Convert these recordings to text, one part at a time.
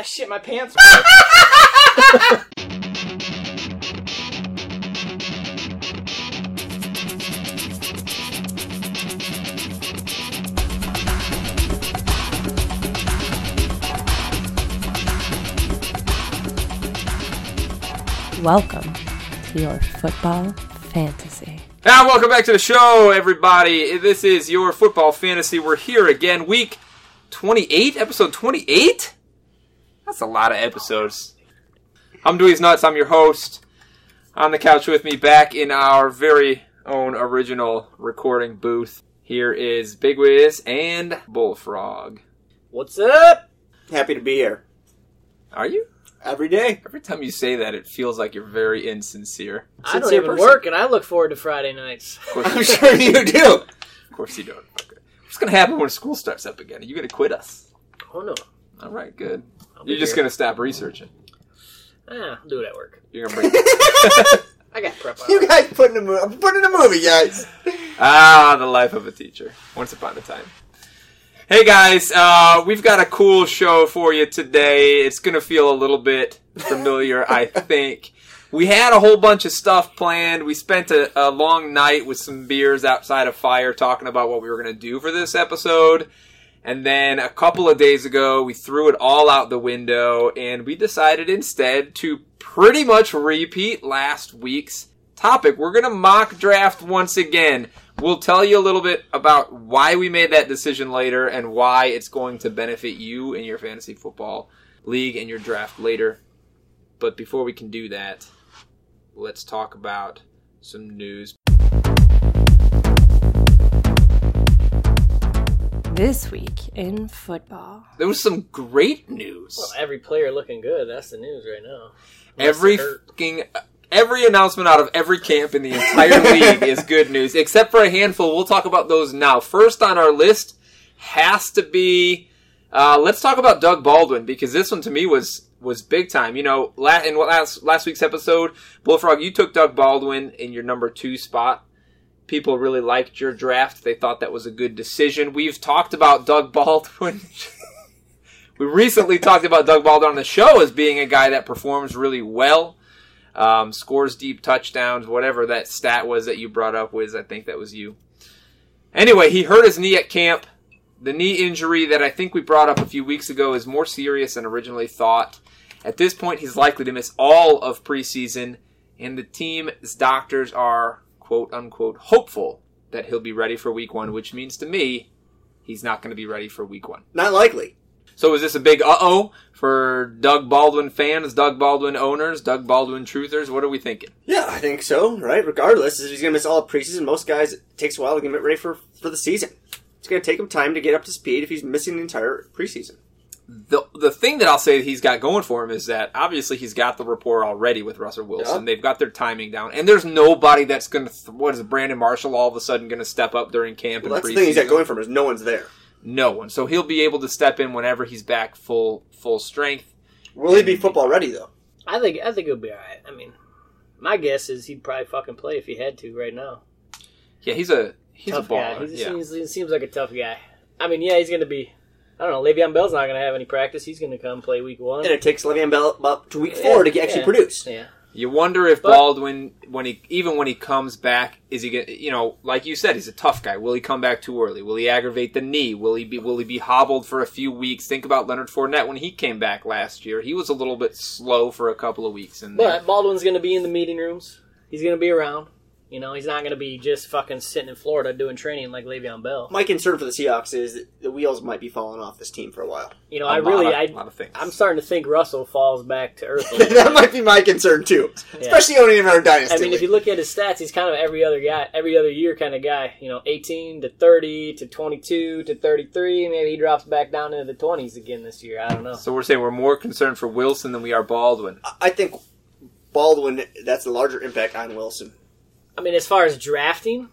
Ah, shit, my pants. Welcome to your football fantasy. Now, welcome back to the show, everybody. This is your football fantasy. We're here again, week 28, episode 28? That's a lot of episodes. I'm Dweez Nuts. I'm your host. On the couch with me, back in our very own original recording booth. Here is Big Wiz and Bullfrog. What's up? Happy to be here Are you? every day. Every time you say that, it feels like you're very insincere. I don't Sincere even person. work, and I look forward to Friday nights. Of course, I'm you, sure you do. of course you don't. Okay. What's going to happen when school starts up again? Are you going to quit us? Oh no, All right, good. I'll be You're just here. going to stop researching. Ah, I'll do it at work. You're going to bring. I got prep. You guys put in a movie. Put in a movie, guys. Ah, the life of a teacher. Once upon a time. Hey guys, uh, we've got a cool show for you today. It's gonna feel a little bit familiar, I think. We had a whole bunch of stuff planned. We spent a, a long night with some beers outside of fire talking about what we were gonna do for this episode. And then a couple of days ago, we threw it all out the window and we decided instead to pretty much repeat last week's topic. We're going to mock draft once again. We'll tell you a little bit about why we made that decision later and why it's going to benefit you in your fantasy football league and your draft later. But before we can do that, let's talk about some news. This week in football. There was some great news. Well, every player looking good. That's the news right now. Unless every fucking every announcement out of every camp in the entire league is good news, except for a handful. We'll talk about those now. First on our list has to be. Uh, let's talk about Doug Baldwin because this one to me was was big time. You know, la- in last last week's episode, Bullfrog, you took Doug Baldwin in your number two spot. People really liked your draft. They thought that was a good decision. We've talked about Doug Baldwin. we recently talked about Doug Baldwin on the show as being a guy that performs really well um, scores deep touchdowns, whatever that stat was that you brought up, Wiz. I think that was you. Anyway, he hurt his knee at camp. The knee injury that I think we brought up a few weeks ago is more serious than originally thought. At this point, he's likely to miss all of preseason, and the team's doctors are, quote unquote, hopeful that he'll be ready for week one, which means to me, he's not going to be ready for week one. Not likely. So is this a big uh oh for Doug Baldwin fans, Doug Baldwin owners, Doug Baldwin truthers? What are we thinking? Yeah, I think so. Right. Regardless, if he's gonna miss all preseason. Most guys it takes a while to get ready for for the season. It's gonna take him time to get up to speed if he's missing the entire preseason. The the thing that I'll say he's got going for him is that obviously he's got the rapport already with Russell Wilson. Yeah. They've got their timing down, and there's nobody that's going to. Th- what is Brandon Marshall all of a sudden going to step up during camp Well, and that's the thing he's got going for him is no one's there. No one, so he'll be able to step in whenever he's back full full strength. Will he be football ready though? I think I think it'll be all right. I mean, my guess is he'd probably fucking play if he had to right now. Yeah, he's a he's tough a baller. guy. He, yeah. seems, he seems like a tough guy. I mean, yeah, he's gonna be. I don't know. Le'Veon Bell's not gonna have any practice. He's gonna come play week one. And it takes Le'Veon Bell about to week four to get, actually Yeah. produce. Yeah. You wonder if But- Baldwin, when he even when he comes back, is he gonna? You know, like you said, he's a tough guy. Will he come back too early? Will he aggravate the knee? Will he be? Will he be hobbled for a few weeks? Think about Leonard Fournette when he came back last year. He was a little bit slow for a couple of weeks, and But Baldwin's going to be in the meeting rooms. He's going to be around. You know, he's not going to be just fucking sitting in Florida doing training like Le'Veon Bell. My concern for the Seahawks is that the wheels might be falling off this team for a while. You know, a I lot really, of- I, a lot of things. I'm starting to think Russell falls back to earth. a little that might be my concern too, especially owning him in our dynasty. I mean, if you look at his stats, he's kind of every other guy, every other year kind of guy. You know, 18 to 30 to 22 to 33. Maybe he drops back down into the 20s again this year. I don't know. so we're saying we're more concerned for Wilson than we are Baldwin. I think Baldwin, that's a larger impact on Wilson. I mean, as far as drafting,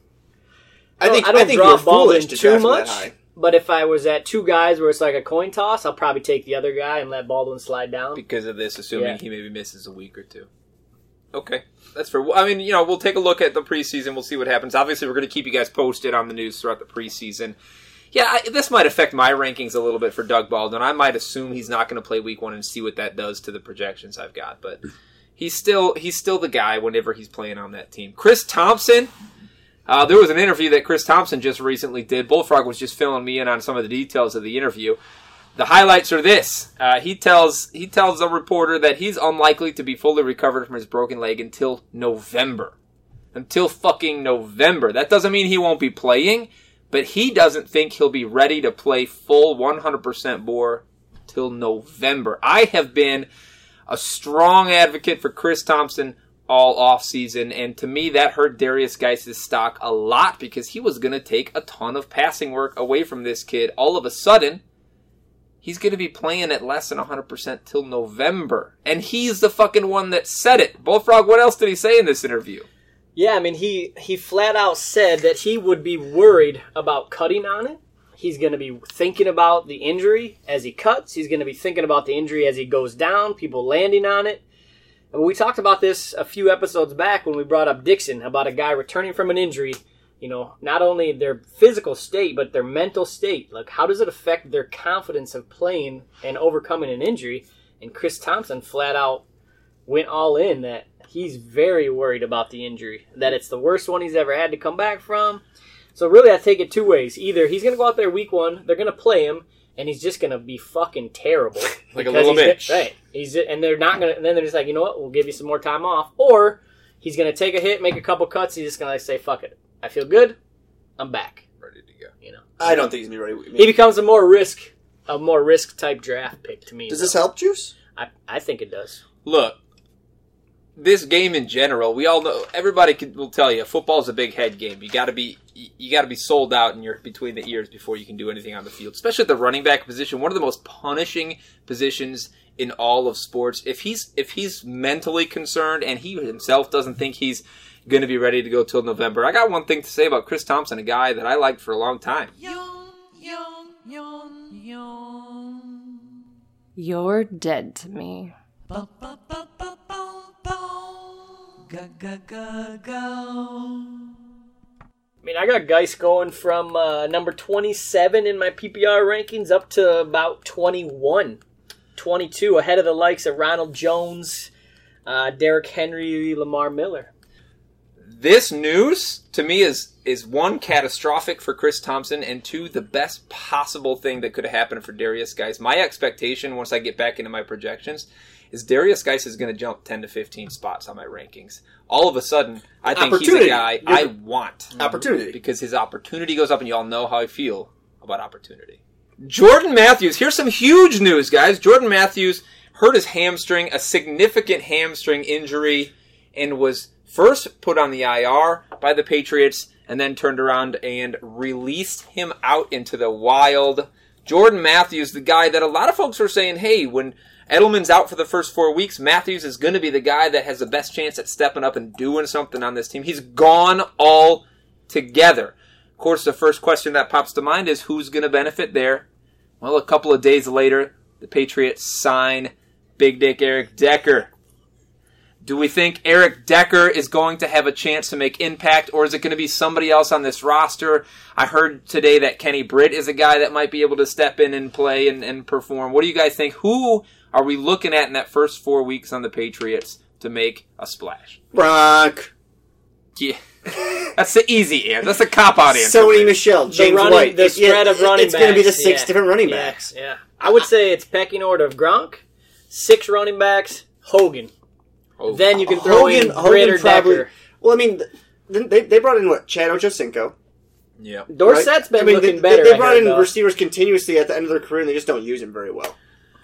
I think I don't think draw you're Baldwin foolish to too draft him much. that high. But if I was at two guys where it's like a coin toss, I'll probably take the other guy and let Baldwin slide down. because of this, assuming Yeah. he maybe misses a week or two. Okay, that's fair. Well, I mean, you know, we'll take a look at the preseason. We'll see what happens. Obviously, we're going to keep you guys posted on the news throughout the preseason. Yeah, I, this might affect my rankings a little bit for Doug Baldwin. I might assume he's not going to play Week One and see what that does to the projections I've got, but he's still he's still the guy whenever he's playing on that team. Chris Thompson. Uh, there was an interview that Chris Thompson just recently did. Bullfrog was just filling me in on some of the details of the interview. The highlights are this: uh, he tells he tells a reporter that he's unlikely to be fully recovered from his broken leg until November, until fucking November. That doesn't mean he won't be playing, but he doesn't think he'll be ready to play full 100% bore till November. I have been a strong advocate for Chris Thompson all off season, and to me that hurt Derrius Guice' stock a lot because he was going to take a ton of passing work away from this kid. All of a sudden, he's going to be playing at less than 100% till November, and he's the fucking one that said it. Bullfrog, what else did he say in this interview? Yeah, I mean he he flat out said that he would be worried about cutting on it. He's going to be thinking about the injury as he cuts. He's going to be thinking about the injury as he goes down, people landing on it. And we talked about this a few episodes back when we brought up Dixon about a guy returning from an injury. You know, not only their physical state, but their mental state. Like, how does it affect their confidence of playing and overcoming an injury? And Chris Thompson flat out went all in that he's very worried about the injury, that it's the worst one he's ever had to come back from. So really, I take it two ways. Either he's going to go out there week one, they're going to play him, and he's just going to be fucking terrible, Like a little bitch. right? He's and they're not going to. And then they're just like, you know what? We'll give you some more time off, or he's going to take a hit, make a couple cuts. He's just going to say, "Fuck it, I feel good, I'm back." Ready to go. You know, I don't think he's gonna be ready. he becomes a more risk, a more risk type draft pick to me. Does though. this help, Guice? I I think it does. Look, this game in general, we all know. Everybody can, will tell you, football's a big head game. You got to be you got to be sold out and you're between the ears before you can do anything on the field. Especially at the running back position, one of the most punishing positions in all of sports. If he's if he's mentally concerned and he himself doesn't think he's going to be ready to go till November, I got one thing to say about Chris Thompson, a guy that I liked for a long time. You're dead to me. I mean, I got Guice going from uh, number 27 in my PPR rankings up to about 21, 22, ahead of the likes of Ronald Jones, uh, Derrick Henry, Lamar Miller. this news to me is is one catastrophic for Chris Thompson and two the best possible thing that could have happened for Derrius Guice, My expectation once I get back into my projections is Derrius Guice is going to jump 10 to 15 spots on my rankings. All of a sudden, I think he's a guy I want Opportunity. because his opportunity goes up and you all know how I feel about opportunity. Jordan Matthews, here's some huge news, guys. Jordan Matthews hurt his hamstring, a significant hamstring injury, and was first put on the IR by the Patriots and then turned around and released him out into the wild. Jordan Matthews, the guy that a lot of folks were saying, hey, when Edelman's out for the first four weeks, Matthews is going to be the guy that has the best chance at stepping up and doing something on this team. He's gone all together. Of course, the first question that pops to mind is who's going to benefit there? Well, a couple of days later, the Patriots sign Big Dick Eric Decker. Do we think Eric Decker is going to have a chance to make impact, or is it going to be somebody else on this roster? I heard today that Kenny Britt is a guy that might be able to step in and play and, and perform. What do you guys think? Who are we looking at in that first four weeks on the Patriots to make a splash? Brock, Yeah. That's the easy answer. That's the cop out answer. Sony Michel, James the running, White. the It- yeah, spread of running backs. It's going to be the six yeah. different running backs. Yeah, I would say it's pecking order of Gronk, six running backs, Hogan. Oh. Then you can throw Hogan, in Britt or Hogan probably. Decker. Well, I mean, they, they brought in what Chad Ochocinco. Yeah. Dorsett's right? been I mean, looking they, better. They, I brought heard, in though. receivers continuously at the end of their career, and they just don't use him very well.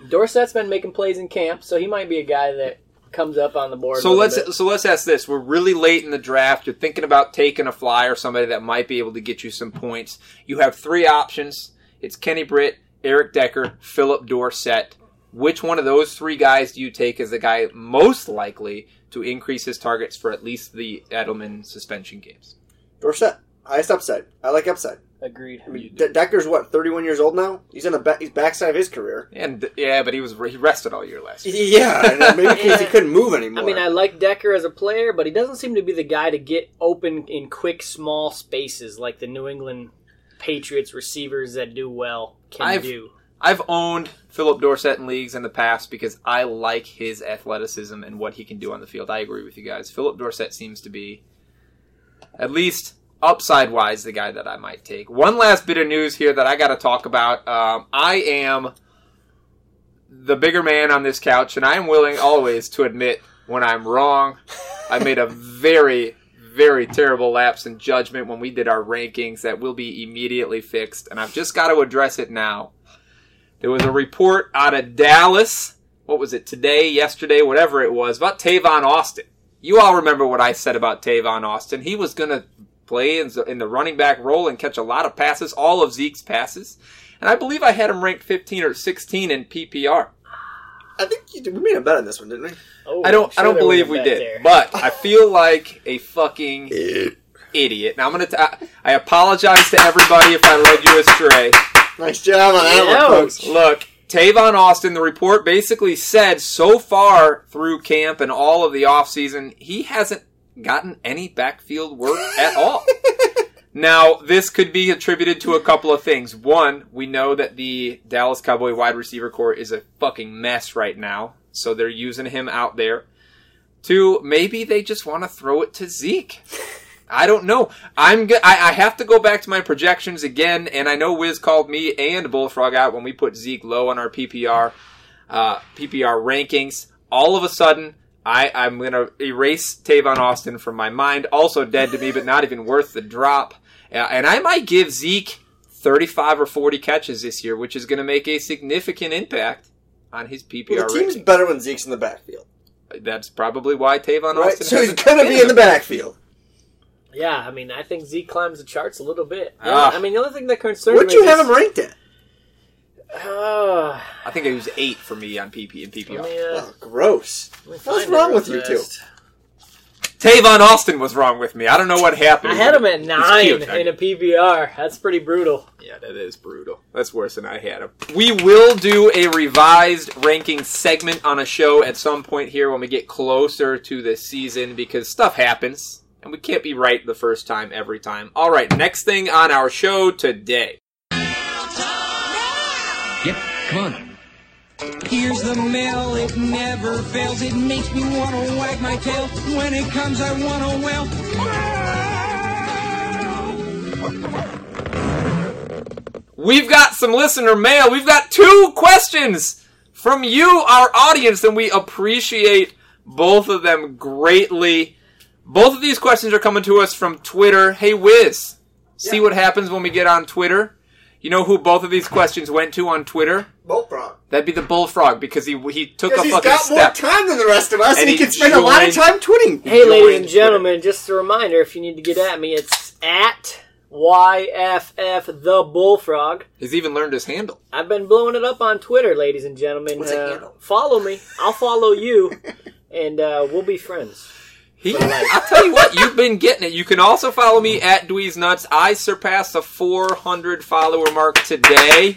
Dorsett's been making plays in camp, so he might be a guy that comes up on the board. So a let's bit. so let's ask this: We're really late in the draft. You're thinking about taking a flyer, somebody that might be able to get you some points. You have three options: it's Kenny Britt, Eric Decker, Philip Dorsett. Which one of those three guys do you take as the guy most likely to increase his targets for at least the Edelman suspension games? Dorsett, highest upside. I like upside. Agreed. I mean, De- Decker's what, 31 years old now? He's in the back, he's backside of his career. And yeah, but he was he rested all year last year. Yeah, and maybe because he couldn't move anymore. I mean, I like Decker as a player, but he doesn't seem to be the guy to get open in quick, small spaces like the New England Patriots receivers that do well can I've- do. I've owned Philip Dorsett in leagues in the past because I like his athleticism and what he can do on the field. I agree with you guys. Philip Dorsett seems to be, at least upside wise, the guy that I might take. One last bit of news here that I got to talk about. Um, I am the bigger man on this couch, and I am willing always to admit when I'm wrong. I made a very, very terrible lapse in judgment when we did our rankings that will be immediately fixed, and I've just got to address it now. There was a report out of Dallas. What was it today, yesterday, whatever it was, about Tavon Austin. You all remember what I said about Tavon Austin. He was going to play in the, in the running back role and catch a lot of passes, all of Zeke's passes. And I believe I had him ranked 15 or 16 in PPR. I think you did, we made a bet on this one, didn't we? Oh, I don't. I'm sure I don't believe we did, there. but I feel like a fucking idiot. Now I'm gonna. T- I- I apologize to everybody if I led you astray. Nice job on that Yeah. one, folks. Look, Tavon Austin, the report basically said so far through camp and all of the offseason, he hasn't gotten any backfield work at all. Now, this could be attributed to a couple of things. One, we know that the Dallas Cowboy wide receiver corps is a fucking mess right now, so they're using him out there. Two, maybe they just want to throw it to Zeke. I don't know. I'm go- I, I have to go back to my projections again, and I know Wiz called me and Bullfrog out when we put Zeke low on our PPR uh, PPR rankings. All of a sudden, I, I'm going to erase Tavon Austin from my mind. Also dead to me, but not even worth the drop. Uh, and I might give Zeke 35 or 40 catches this year, which is going to make a significant impact on his PPR Well, the team's ranking. better when Zeke's in the backfield, That's probably why Tavon right? Austin So he's gonna be in the backfield. Yeah, I mean, I think Zeke climbs the charts a little bit. Yeah, Ah. I mean, the only thing that concerns Where'd me you is have him ranked at? Uh, I think it was eight for me on PP and let PPR. me, uh, Oh, gross. let me What's wrong real with you two? fast. Tavon Austin was wrong with me. I don't know what happened. I had him at nine cute. in a PPR. That's pretty brutal. Yeah, that is brutal. That's worse than I had him. We will do a revised ranking segment on a show at some point here when we get closer to the season because stuff happens and we can't be right the first time every time. All right, next thing on our show today. Yep, come on. Here's the mail, it never fails. It makes me wanna wag my tail. When it comes, I wanna wail. We've got some listener mail. We've got two questions from you, our audience, and we appreciate both of them greatly. Both of these questions are coming to us from Twitter. Hey, Wiz, see what happens when we get on Twitter? You know who both of these questions went to on Twitter? Bullfrog. That'd be the bullfrog because he he took Because a he's fucking got step. more time than the rest of us, and, And he, he can spend a lot of time tweeting. Hey, ladies and gentlemen, just a reminder if you need to get at me, it's at YFF the Bullfrog. He's even learned his handle. I've been blowing it up on Twitter, ladies and gentlemen. What's that Uh, handle? follow me. I'll follow you, and uh, we'll be friends. He, I'll tell you what, you've been getting it. You can also follow me at Dweez Nuts. I surpassed the 400 follower mark today.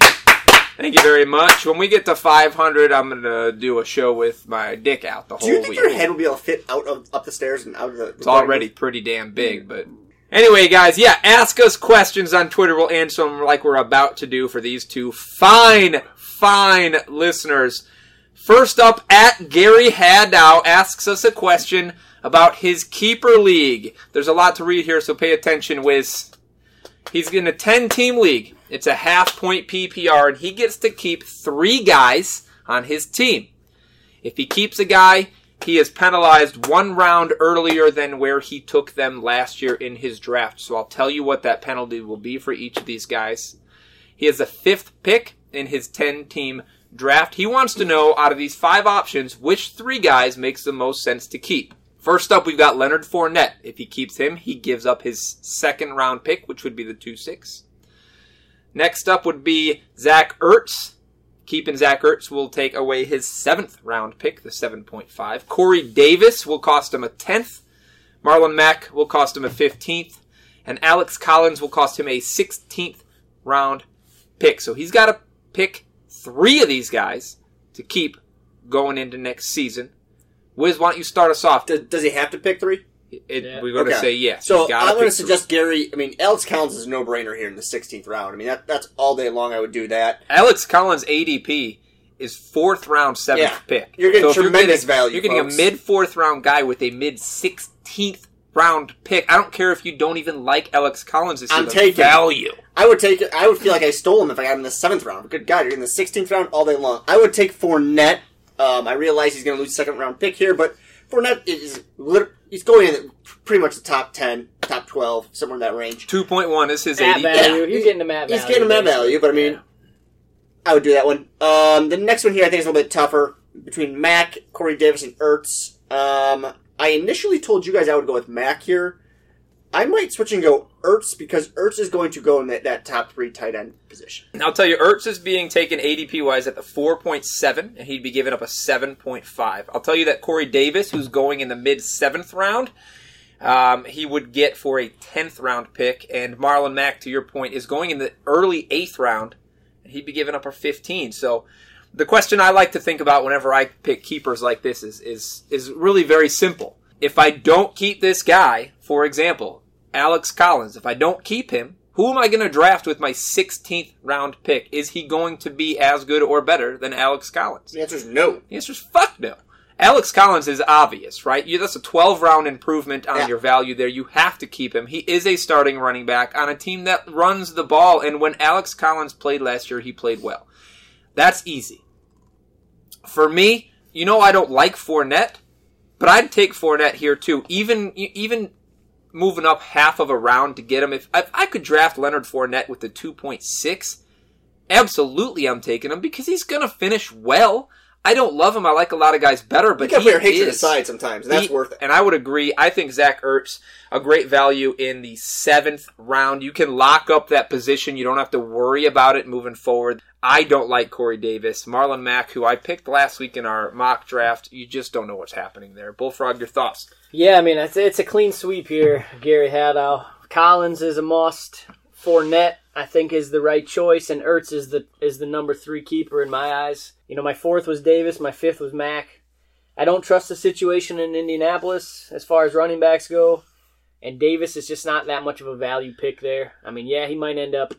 Thank you very much. When we get to 500, I'm gonna do a show with my dick out the whole Do you think week. your head will be able to fit out of up the stairs and out of the? It's already pretty damn big, but anyway, guys, yeah, ask us questions on Twitter. We'll answer them like we're about to do for these two fine, fine listeners. First up, at Gary Hadow asks us a question about his keeper league. There's a lot to read here, so pay attention, Wiz. He's in a 10 team league. It's a half point PPR, and he gets to keep three guys on his team. If he keeps a guy, he is penalized one round earlier than where he took them last year in his draft. So I'll tell you what that penalty will be for each of these guys. He has the fifth pick in his 10 team draft. He wants to know out of these five options, which three guys makes the most sense to keep. First up, we've got Leonard Fournette. If he keeps him, he gives up his second round pick, which would be the 2 6. Next up would be Zach Ertz. Keeping Zach Ertz will take away his seventh round pick, the 7.5. Corey Davis will cost him a 10th. Marlon Mack will cost him a 15th. And Alex Collins will cost him a 16th round pick. So he's got to pick three of these guys to keep going into next season. Wiz, why don't you start us off? Does, does he have to pick three? It, Yeah. We're going to Okay. say yes. So I'm going to pick three. suggest Gary. I mean, Alex Collins is a no-brainer here in the 16th round. I mean, that, that's all day long. I would do that. Alex Collins ADP is fourth round, seventh Yeah. pick. You're getting if tremendous getting, value, You're getting folks. a mid fourth round guy with a mid sixteenth round pick. I don't care if you don't even like Alex Collins. This I'm is taking- value. I would take. I would feel like I stole him if I got him in the seventh round. Good God, you're in the 16th round all day long. I would take Fournette. Um, I realize he's going to lose second round pick here, but Fournette is lit- he's going in pretty much the top 10, top 12, somewhere in that range. Two point one is his Matt ADP. value. Yeah. You're getting the Matt He's value. getting that basically. value, but I mean, Yeah. I would do that one. Um, the next one here I think is a little bit tougher between Mack, Corey Davis, and Ertz. Um, I initially told you guys I would go with Mack here. I might switch and go Ertz because Ertz is going to go in that, that top three tight end position. I'll tell you, Ertz is being taken ADP wise at the 4.7, and he'd be giving up a 7.5. I'll tell you that Corey Davis, who's going in the mid seventh round, um, he would get for a 10th round pick, and Marlon Mack, to your point, is going in the early eighth round, and he'd be giving up a 15. So the question I like to think about whenever I pick keepers like this is is is really very simple. If I don't keep this guy, for example, Alex Collins, if I don't keep him, who am I going to draft with my 16th round pick? Is he going to be as good or better than Alex Collins? The answer is no. The answer is fuck no. Alex Collins is obvious, right? You, that's a 12 round improvement on Yeah. your value there. You have to keep him. He is a starting running back on a team that runs the ball, and when Alex Collins played last year, he played well. That's easy. For me, you know I don't like Fournette, but I'd take Fournette here too. Even even moving up half of a round to get him. If, if I could draft Leonard Fournette with the 2.6, absolutely I'm taking him because he's going to finish well. I don't love him. I like a lot of guys better, But but you got to he put your hatred is. aside sometimes, and that's He- worth it. And I would agree. I think Zach Ertz a great value in the seventh round. You can lock up that position. You don't have to worry about it moving forward. I don't like Corey Davis, Marlon Mack, who I picked last week in our mock draft. You just don't know what's happening there. Bullfrog, your thoughts? Yeah, I mean, it's, it's a clean sweep here, Gary Haddow. Collins is a must. Fournette, I think, is the right choice, and Ertz is the is the number three keeper in my eyes. You know, my fourth was Davis, my fifth was Mack. I don't trust the situation in Indianapolis as far as running backs go, and Davis is just not that much of a value pick there. I mean, yeah, he might end up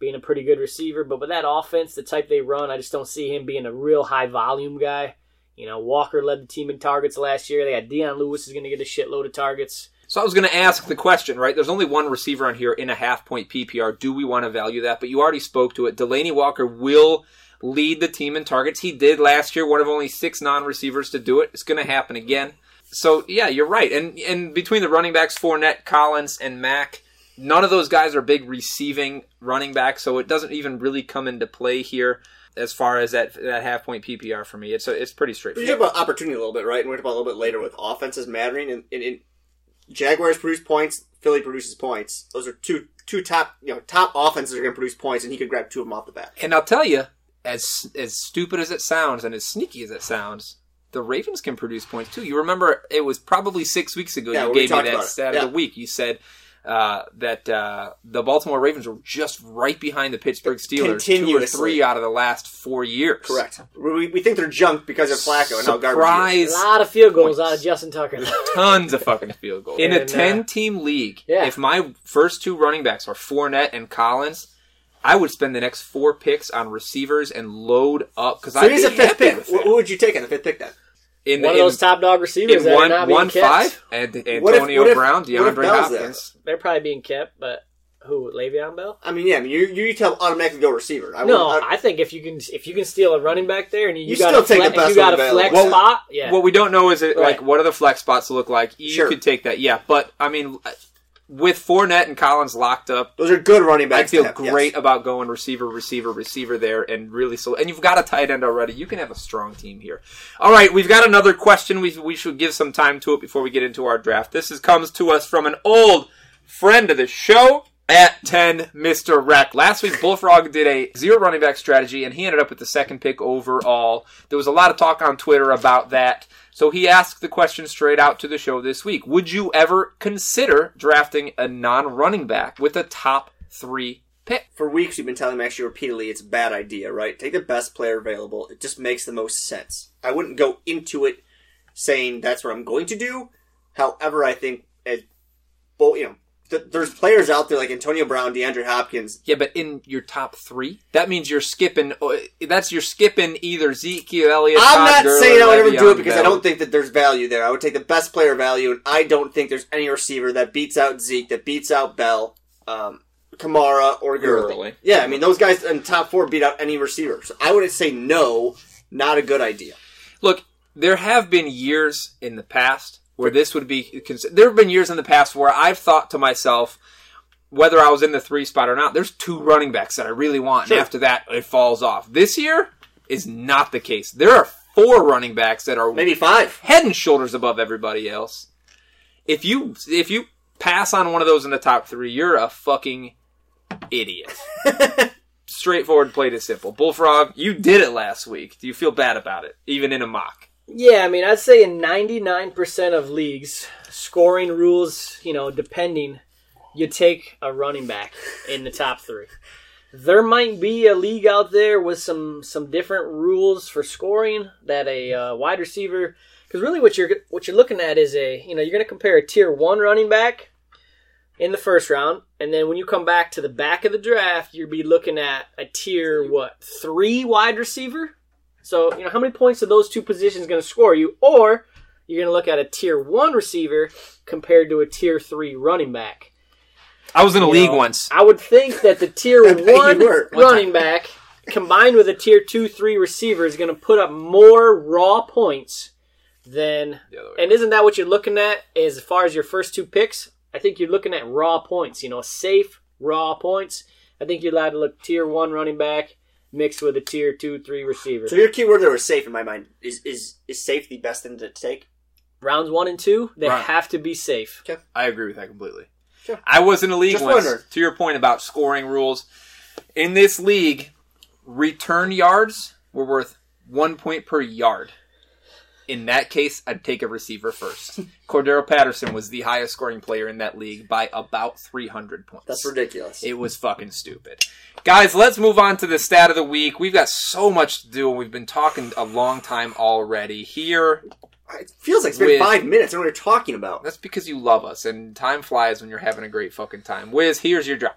being a pretty good receiver, but with that offense, the type they run, I just don't see him being a real high volume guy. You know, Walker led the team in targets last year. They got Dion Lewis is going to get a shitload of targets. So I was going to ask the question, right? There's only one receiver on here in a half point PPR. Do we want to value that? But you already spoke to it. Delanie Walker will lead the team in targets. He did last year, one of only six non receivers to do it. It's going to happen again. So yeah, you're right. And and between the running backs, Fournette, Collins, and Mack, none of those guys are big receiving running backs, so it doesn't even really come into play here as far as that that half point PPR for me. It's a, it's pretty But you straightforward. talk about opportunity a little bit, right? And we're talking about a little bit later with offenses mattering. And, and, and Jaguars produce points, Philly produces points. Those are two two top you know top offenses are going to produce points, and he could grab two of them off the bat. And I'll tell you, as as stupid as it sounds and as sneaky as it sounds, the Ravens can produce points too. You remember it was probably six weeks ago Yeah, you gave me that stat Yeah. of the week. You said uh, that uh, the Baltimore Ravens were just right behind the Pittsburgh Steelers, two or three out of the last four years. Correct. We, we think they're junk because of Flacco and how garbage. A lot of field goals Points. out of Justin Tucker. Tons of fucking field goals in a And, uh, ten-team league. Yeah. If my first two running backs are Fournette and Collins. I would spend the next four picks on receivers and load up because So I'd he's a fifth pick. with Wh- it. Who would you take on the fifth pick then? in One the, of those top dog receivers in that are one being one kept. five and What if- Antonio what if- Brown, what if DeAndre Bell's there? Hopkins. They're probably being kept, but who? Le'Veon Bell? I mean, yeah, I mean, you you tell automatically go receiver. I No, I- I think if you can if you can steal a running back there and you, You got still a take flex, the best you got a flex available. spot, yeah. What we don't know is it like what do the flex spots look like? You Sure. could take that, yeah. But I mean, with Fournette and Collins locked up, those are good running backs. I feel have, yes. great about going receiver, receiver, receiver there, and really so. And you've got a tight end already. You can have a strong team here. All right, we've got another question. We we should give some time to it before we get into our draft. This is comes to us from an old friend of the show. At 10, Mr. Wreck. Last week, Bullfrog did a zero running back strategy, and he ended up with the second pick overall. There was a lot of talk on Twitter about that. So he asked the question straight out to the show this week. Would you ever consider drafting a non running back with a top three pick? For weeks, you've been telling me actually repeatedly it's a bad idea, right? Take the best player available. It just makes the most sense. I wouldn't go into it saying that's what I'm going to do, However, I think as both you know, th- there's players out there like Antonio Brown, DeAndre Hopkins. Yeah, but in your top three, that means you're skipping. uh, That's you're skipping either Ezekiel Elliott. I'm Todd not Gurley, saying I would ever do it because I don't think that there's value there. I would take the best player value, and I don't think there's any receiver that beats out Zeke, that beats out Bell, um, Kamara, or Gurley. Gurley. Yeah, I mean those guys in top four beat out any receiver. So I would say no, not a good idea. Look, there have been years in the past where this would be. There have been years in the past where I've thought to myself, whether I was in the three spot or not, there's two running backs that I really want, Sure. and after that, it falls off. This year is not the case. There are four running backs that are Maybe five. head and shoulders above everybody else. If you if you pass on one of those in the top three, you're a fucking idiot. Straightforward, played it simple. Bullfrog, you did it last week. Do you feel bad about it, even in a mock? Yeah, I mean, I'd say in 99% of leagues, scoring rules, you know, depending, you take a running back in the top three. There might be a league out there with some some different rules for scoring that a uh, wide receiver, because really what you're what you're looking at is a you know you're going to compare a tier one running back in the first round, and then when you come back to the back of the draft, you'll be looking at a tier what three wide receiver. So, you know, how many points are those two positions going to score you? Or you're going to look at a tier one receiver compared to a tier three running back. I was in a You league know, once. I would think that the tier I bet you one running back combined with a tier two, three receiver is going to put up more raw points than. The other way. And isn't that what you're looking at as far as your first two picks? I think you're looking at raw points, you know, safe, raw points. I think you're allowed to look tier one running back mixed with a tier two, three receiver. So your keyword there was safe in my mind. Is is is safe the best thing to take? rounds one and two, they Right. have to be safe. Okay. I agree with that completely. Sure. I was in a league Just once. wondering. To your point about scoring rules, in this league, return yards were worth one point per yard. In that case, I'd take a receiver first. Cordarrelle Patterson was the highest scoring player in that league by about 300 points. That's ridiculous. It was fucking stupid. Guys, let's move on to the stat of the week. We've got so much to do, and we've been talking a long time already. Here, It feels like it's been With- five minutes. I know what you're talking about. that's because you love us, and time flies when you're having a great fucking time. Wiz, here's your drop.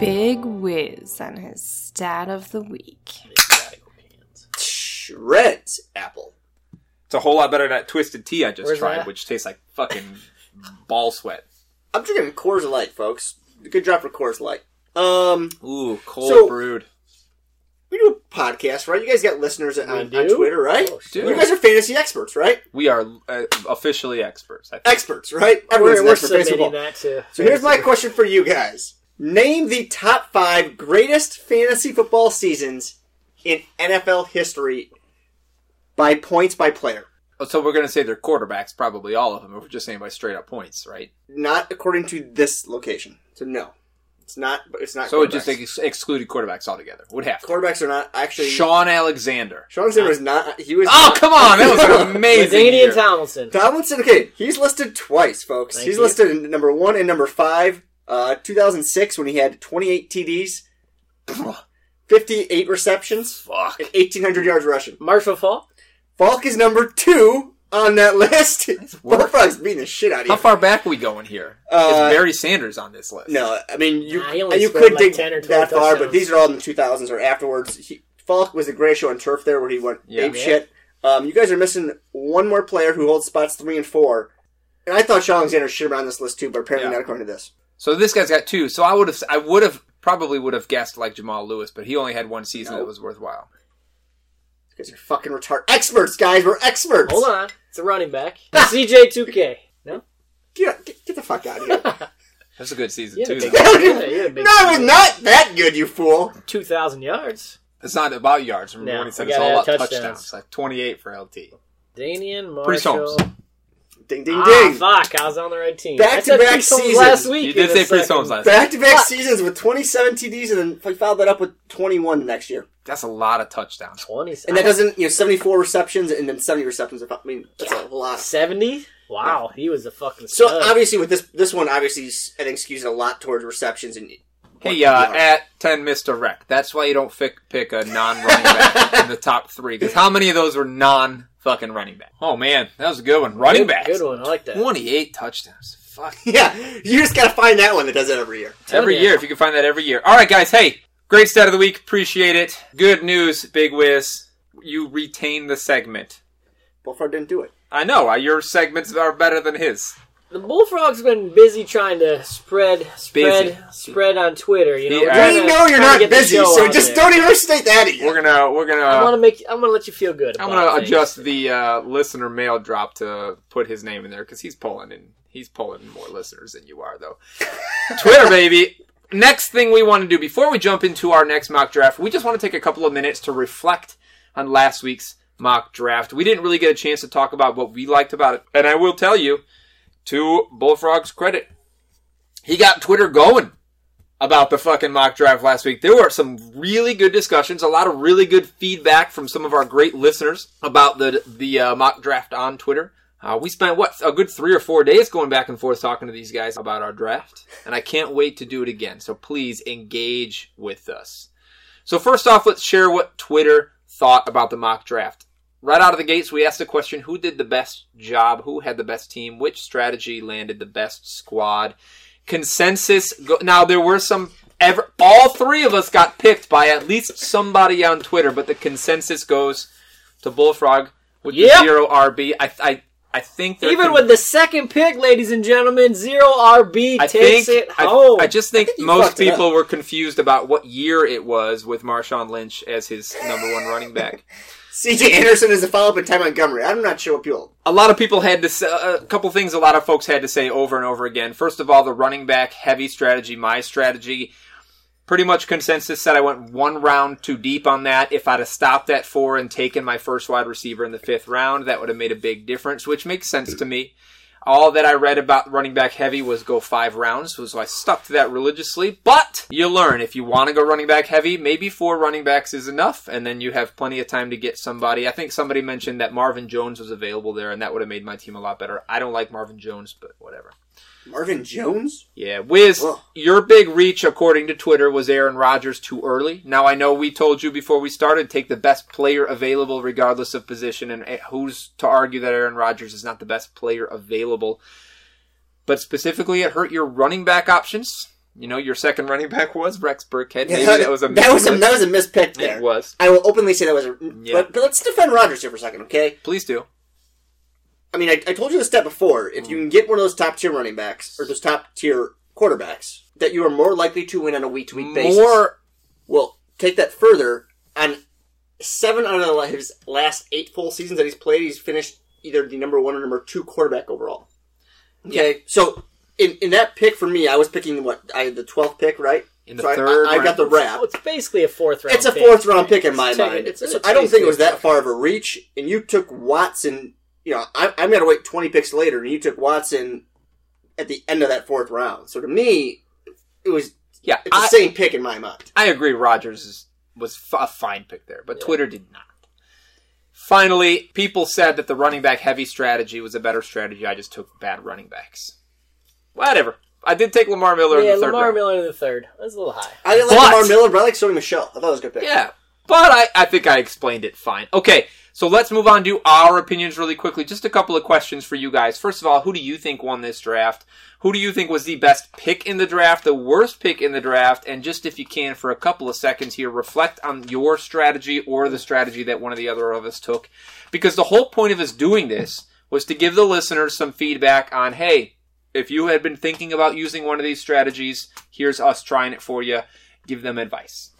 Big Wiz and his stat of the week. Shreds apple. It's a whole lot better than that twisted tea I just Where's tried, that? which tastes like fucking ball sweat. I'm drinking Coors Light, folks. Good job for Coors Light. Um, Ooh, cold So- brewed. we do a podcast, right? You guys got listeners on, on? Twitter, right? Oh, Dude. You guys are fantasy experts, right? We are uh, officially experts. I think. Experts, right? Everyone's We're, an we're expert submitting that to. So here's my question for you guys. Name the top five greatest fantasy football seasons in NFL history by points by player. Oh, So we're gonna say they're quarterbacks, probably all of them. If we're just saying by straight up points, right? Not according to this location. So no. It's not it's not So it just ex- excluded quarterbacks altogether. Would have to. quarterbacks are not actually Shaun Alexander. Shaun Alexander was not he was Oh not- come on, that was an amazing. Ladainian year. Tomlinson. Tomlinson, okay, he's listed twice, folks. Thank he's you. listed in number one and number five. Uh, 2006 when he had 28 TDs, 58 receptions, Fuck. and 1,800 yards rushing. Marshall Faulk. Faulk is number two on that list. work. Bullfrog's beating the shit out of you. How far back are we going here? Uh, Is Barry Sanders on this list? No, I mean you. Nah, he only you scored could like dig 10 or 12 that far, but touchdowns. these are all in the 2000s or afterwards. He, Faulk was a great show on turf there, where he went Yeah. ape shit. Um, you guys are missing one more player who holds spots three and four, and I thought Shaun Alexander should have been on this list too, but apparently Yeah. not according to this. So this guy's got two. So I would have, I would have probably would have guessed like Jamal Lewis, but he only had one season No. that was worthwhile. Because You guys are fucking retard Experts, guys, we're experts. Hold on. It's a running back. CJ2K. No? Get, get, get the fuck out of here. That's a good season too. big- though. no, Yeah, yeah, big it was not that good, you fool. 2,000 yards. It's not about yards. Remember No, when he said it's all about touchdowns. touchdowns. It's like 28 for LT. Danian Priest Marshall. Holmes. Ding, ding, Ah, ding. fuck. I was on the right team. Back I to said back Priest Holmes seasons. last week. You did in say a Priest second. Holmes last Back to back Fuck. seasons with 27 TDs, and then he followed that up with 21 the next year. That's a lot of touchdowns. 20. And that doesn't, you know, 74 receptions and then 70 receptions. I mean, that's a lot. 70? Wow. He was a fucking So stud. obviously, with this this one, obviously, I think skews a lot towards receptions and. Hey, uh, at 10 Mr. Rec. That's why you don't pick, pick a non-running back in the top three. Because how many of those were non fucking running back. Oh man, that was a good one. Running back. good one. I like that. 28 touchdowns. Fuck. Yeah, you just gotta find that one that does it every year. Every year, if you can find that every year. All right, guys. Hey, great stat of the week. Appreciate it. Good news, Big Wiz. You retain the segment. Bullfrog didn't do it. I know. uh, Your segments are better than his. The Bullfrog's been busy trying to spread, spread, Busy. spread on Twitter. You know, Yeah. We're trying We to- know you're trying to not get the busy, show so out just there. don't even state that again. We're gonna we're gonna I want to make. I'm gonna let you feel good. I'm about gonna things. adjust the uh, listener mail drop to put his name in there because he's pulling and he's pulling more listeners than you are though. Twitter baby. Next thing we want to do before we jump into our next mock draft, we just want to take a couple of minutes to reflect on last week's mock draft. We didn't really get a chance to talk about what we liked about it, and I will tell you, to Bullfrog's credit, he got Twitter going about the fucking mock draft last week. There were some really good discussions, a lot of really good feedback from some of our great listeners about the the uh, mock draft on Twitter. Uh, we spent what a good three or four days going back and forth talking to these guys about our draft, and I can't wait to do it again. So please engage with us. So first off, let's share what Twitter thought about the mock draft. Right out of the gates, we asked the question: Who did the best job? Who had the best team? Which strategy landed the best squad? Consensus. Go- now there were some. Ever, all three of us got picked by at least somebody on Twitter, but the consensus goes to Bullfrog with the Yep. zero RB. I, I, I think Even can- with the second pick, ladies and gentlemen, zero RB I takes think it home. I just think, think most people were confused about what year it was with Marshawn Lynch as his number one running back. CJ Anderson is a follow up in Ty Montgomery. I'm not sure what people. a lot of people had to say uh, a couple things a lot of folks had to say over and over again first of all the running back heavy strategy my strategy pretty much consensus said i went one round too deep on that if i'd have stopped at four and taken my first wide receiver in the fifth round that would have made a big difference which makes sense to me all that I read about running back heavy was go five rounds, so I stuck to that religiously. But you learn if you want to go running back heavy, maybe four running backs is enough, and then you have plenty of time to get somebody. I think somebody mentioned that Marvin Jones was available there, and that would have made my team a lot better. I don't like Marvin Jones, but whatever. Marvin Jones? Yeah, Wiz, Ugh. your big reach, according to Twitter, was Aaron Rodgers too early. Now, I know we told you before we started, take the best player available regardless of position, and eh, who's to argue that Aaron Rodgers is not the best player available? But specifically, it hurt your running back options. You know, your second running back was Rex Burkhead. Maybe that was a that was a that was a mispick there. It was. I will openly say that was a. Yeah. But, but let's defend Rodgers here for a second, okay? Please do. I mean, I, I told you this step before. If you hmm. can get one of those top tier running backs or those top tier quarterbacks, that you are more likely to win on a week to week basis. More. Well, take that further. On seven out of his last eight full seasons that he's played, he's finished either the number one or number two quarterback overall. Okay, so in in that pick for me, I was picking what I had the twelfth pick, right? In the so I- third I, I, got the wrap. Well, it's basically a fourth round. It's a pick. fourth round pick in my It's taken- mind. it's- So it's I don't think it was that far of a reach. And you took Watson. You know, I, I'm going to wait 20 picks later, and you took Watson at the end of that fourth round. So to me, it was Yeah, it's the I, same pick in my mind. I agree. Rodgers is, was a fine pick there, but Twitter did not. Finally, people said that the running back heavy strategy was a better strategy. I just took bad running backs. Whatever. I did take Lamar Miller Yeah, in the third Lamar round. Miller in the third. That's a little high. I didn't like But- Lamar Miller, but I like Sony Michel. I thought it was a good pick. Yeah, but I, I think I explained it fine. Okay, so let's move on to our opinions really quickly. Just a couple of questions for you guys. First of all, who do you think won this draft? Who do you think was the best pick in the draft, the worst pick in the draft? And just if you can, for a couple of seconds here, reflect on your strategy or the strategy that one of the other of us took. Because the whole point of us doing this was to give the listeners some feedback on, hey, if you had been thinking about using one of these strategies, here's us trying it for you. Give them advice.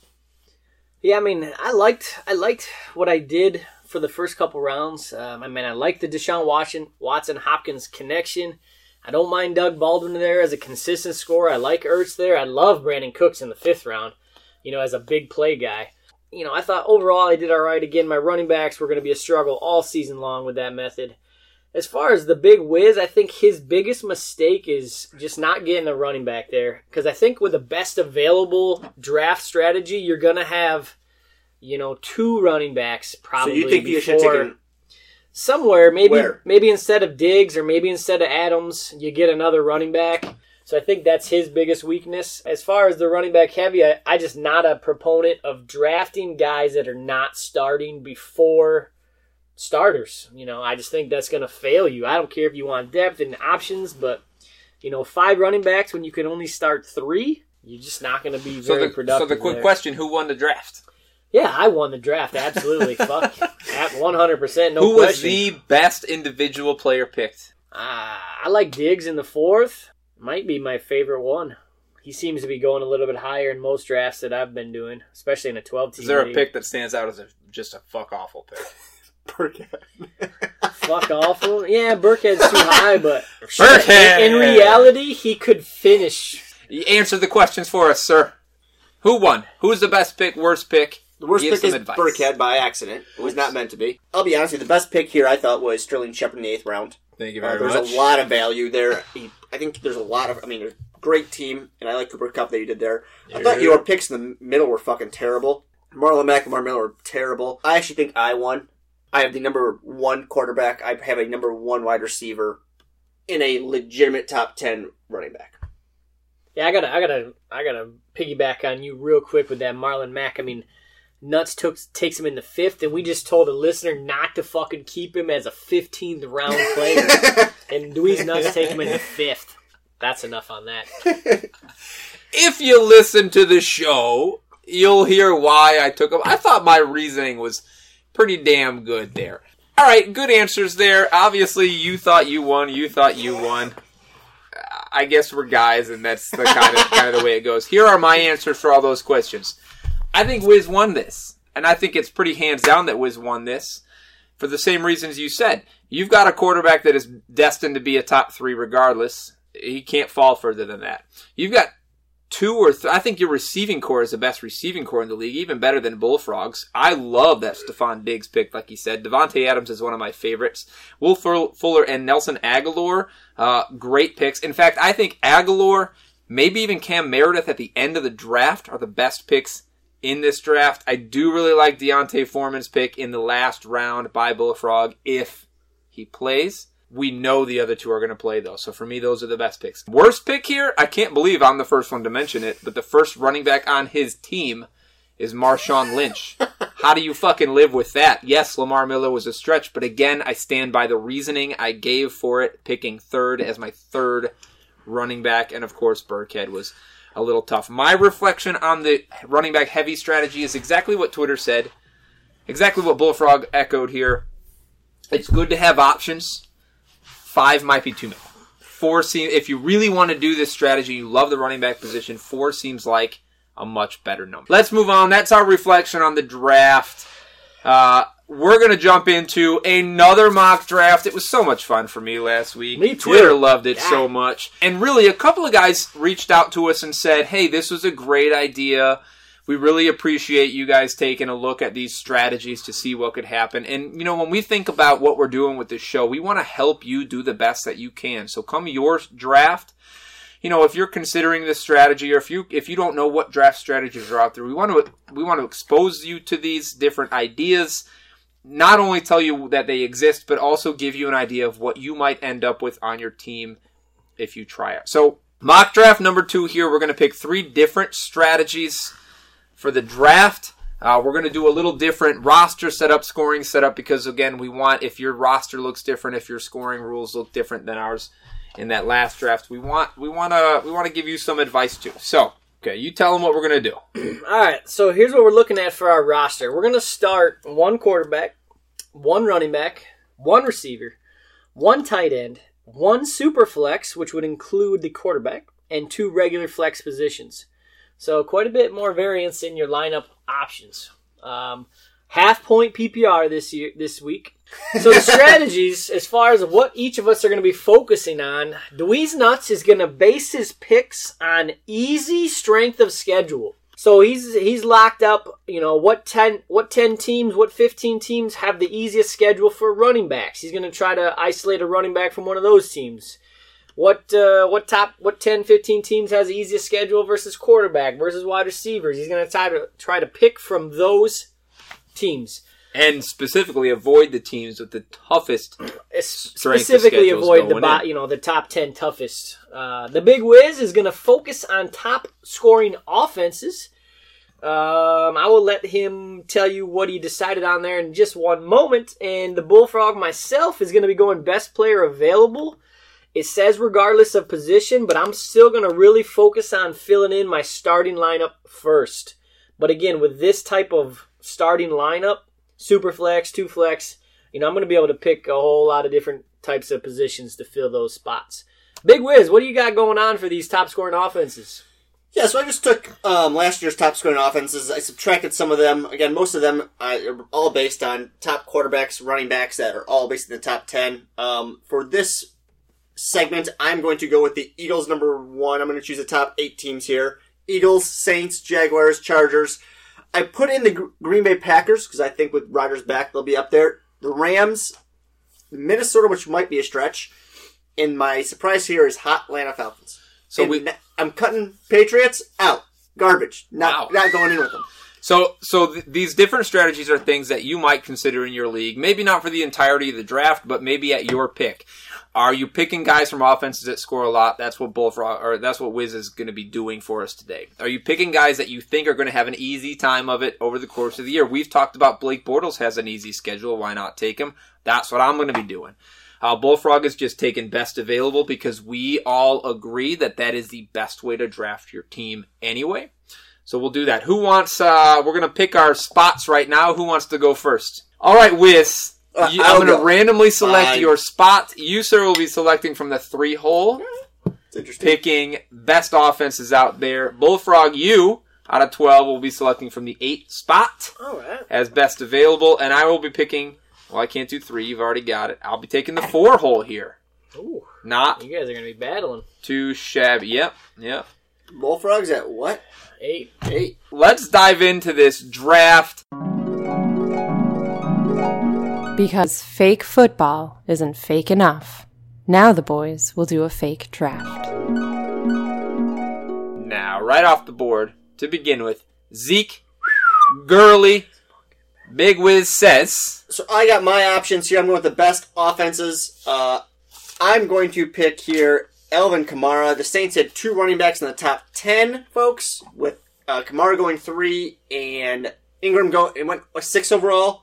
Yeah, I mean, I liked I liked what I did for the first couple rounds. Um, I mean, I like the Deshaun Watson Watson Hopkins connection. I don't mind Doug Baldwin there as a consistent scorer. I like Ertz there. I love Brandin Cooks in the fifth round. You know, as a big play guy. You know, I thought overall I did all right. Again, my running backs were going to be a struggle all season long with that method. As far as the big whiz, I think his biggest mistake is just not getting a running back there. Because I think with the best available draft strategy, you're going to have, you know, two running backs probably. So probably. you think you should have before- taken somewhere maybe Where? maybe instead of Diggs or maybe instead of Adams, you get another running back. So I think that's his biggest weakness. As far as the running back heavy, I, I just not a proponent of drafting guys that are not starting before starters. You know, I just think that's going to fail you. I don't care if you want depth and options, but you know, five running backs when you can only start three, you're just not going to be So very the, so the quick there. question: Who won the draft? Yeah, I won the draft. Absolutely, fuck, at one hundred percent, no Who was question. the best individual player picked? Ah, I like Diggs in the fourth. Might be my favorite one. He seems to be going a little bit higher in most drafts that I've been doing, especially in a twelve team. Is there a league. pick that stands out as a, just a fuck awful pick? Burkhead. Fuck awful. Yeah, Burkhead's too high, but Burkhead! in reality, he could finish. You answer the questions for us, sir. Who won? Who's the best pick? Worst pick? The worst Give pick some is advice. Burkhead by accident. It was not meant to be. I'll be honest with you, the best pick here I thought was Sterling Shepard in the eighth round. Thank you Uh, very there's much. There's a lot of value there. I think there's a lot of. I mean, there's a great team, and I like Cooper Kupp that you did there. I thought your picks in the middle were fucking terrible. Marlon Mack and Mark Miller were terrible. I actually think I won. I have the number one quarterback. I have a number one wide receiver in a legitimate top ten running back. Yeah, I gotta, I gotta, I gotta piggyback on you real quick with that Marlon Mack. I mean, Nuts took takes him in the fifth, and we just told a listener not to fucking keep him as a fifteenth round player, and DweezeNutz take him in the fifth. That's enough on that. if you listen to the show, you'll hear why I took him. I thought my reasoning was pretty damn good there. All right, good answers there. Obviously, you thought you won. You thought you won. I guess we're guys, and that's the kind of kind of the way it goes. Here are my answers for all those questions. I think Wiz won this, and I think it's pretty hands down that Wiz won this for the same reasons you said. You've got a quarterback that is destined to be a top three regardless. He can't fall further than that. You've got two or th- I think your receiving corps is the best receiving corps in the league, even better than Bullfrogs. I love that Stefon Diggs pick, like he said. Davante Adams is one of my favorites. Will Fuller and Nelson Agholor, uh, great picks. In fact, I think Agholor, maybe even Cam Meredith at the end of the draft are the best picks in this draft. I do really like D'Onta Foreman's pick in the last round by Bullfrog if he plays. We know the other two are going to play though, so for me, those are the best picks. Worst pick here, I can't believe I'm the first one to mention it, but the first running back on his team is Marshawn Lynch. How do you fucking live with that? Yes, Lamar Miller was a stretch, but again, I stand by the reasoning I gave for it, picking third as my third running back, and of course, Burkhead was a little tough. My reflection on the running back heavy strategy is exactly what Twitter said, exactly what Bullfrog echoed here. It's good to have options. Five might be too many. Four seems if you really want to do this strategy, you love the running back position. Four seems like a much better number. Let's move on. That's our reflection on the draft. Uh, we're gonna jump into another mock draft. It was so much fun for me last week. Me too. Twitter loved it Yeah. so much, and really, a couple of guys reached out to us and said, "Hey, this was a great idea." We really appreciate you guys taking a look at these strategies to see what could happen. And, you know, when we think about what we're doing with this show, we want to help you do the best that you can. So come your draft, you know, if you're considering this strategy or if you if you don't know what draft strategies are out there, we want to we want to expose you to these different ideas. Not only tell you that they exist, but also give you an idea of what you might end up with on your team if you try it. So, mock draft number two here, we're going to pick three different strategies for the draft. Uh, we're going to do a little different roster setup, scoring setup, because again, we want if your roster looks different, if your scoring rules look different than ours in that last draft, we want we want to we want to give you some advice too. So, okay, you tell them what we're going to do. All right, so here's what we're looking at for our roster. We're going to start one quarterback, one running back, one receiver, one tight end, one super flex, which would include the quarterback, and two regular flex positions. So quite a bit more variance in your lineup options. Um, half point PPR this year this week. So the strategies, as far as what each of us are going to be focusing on, DweezeNutz is going to base his picks on easy strength of schedule. So he's he's locked up. You know what ten what ten teams, what fifteen teams have the easiest schedule for running backs. He's going to try to isolate a running back from one of those teams. What uh, what top what 10, 15 teams has the easiest schedule versus quarterback versus wide receivers? He's going to try to try to pick from those teams. And specifically avoid the teams with the toughest. Es- Strength of specifically avoid the bo- you know the top 10 toughest uh, the big whiz is going to focus on top scoring offenses Um, I will let him tell you what he decided on there in just one moment. And the Bullfrog myself is going to be going best player available. It says regardless of position, but I'm still going to really focus on filling in my starting lineup first. But again, with this type of starting lineup, super flex, two flex, you know, I'm going to be able to pick a whole lot of different types of positions to fill those spots. Big Wiz, what do you got going on for these top scoring offenses? Yeah, so I just took um, last year's top scoring offenses. I subtracted some of them. Again, most of them are all based on top quarterbacks, running backs that are all based in the top 10. Um, for this segment, I'm going to go with the Eagles number one. I'm going to choose the top eight teams here Eagles, Saints, Jaguars, Chargers. I put in the Gr- Green Bay Packers because I think with Rodgers back, they'll be up there. The Rams, Minnesota, which might be a stretch. And my surprise here is hot Atlanta Falcons. So And we I'm cutting Patriots out. Garbage. Not Wow. not going in with them. So, so th- these different strategies are things that you might consider in your league. Maybe not for the entirety of the draft, but maybe at your pick. Are you picking guys from offenses that score a lot? That's what Bullfrog, or that's what Wiz is going to be doing for us today. Are you picking guys that you think are going to have an easy time of it over the course of the year? We've talked about Blake Bortles has an easy schedule. Why not take him? That's what I'm going to be doing. Uh, Bullfrog is just taking best available because we all agree that that is the best way to draft your team anyway. So we'll do that. Who wants? uh We're gonna pick our spots right now. Who wants to go first? All right, Wiz. Uh, you- I'll I'm gonna randomly select Fine. your spot. You, sir, will be selecting from the three hole, It's interesting. picking best offenses out there. Bullfrog, you out of twelve will be selecting from the eight spot All right. as best available, and I will be picking. Well, I can't do three. You've already got it. I'll be taking the four hole here. Ooh, Not you guys are going to be battling. too shabby. Yep, yep. Bullfrogs at what? Eight. Eight. Let's dive into this draft. Because fake football isn't fake enough. Now the boys will do a fake draft. Now, right off the board, to begin with, Zeke, Gurley, Big Wiz says. So I got my options here. I'm going with the best offenses. Uh, I'm going to pick here Alvin Kamara. The Saints had two running backs in the top ten, folks, with uh, Kamara going three and Ingram go it went six overall.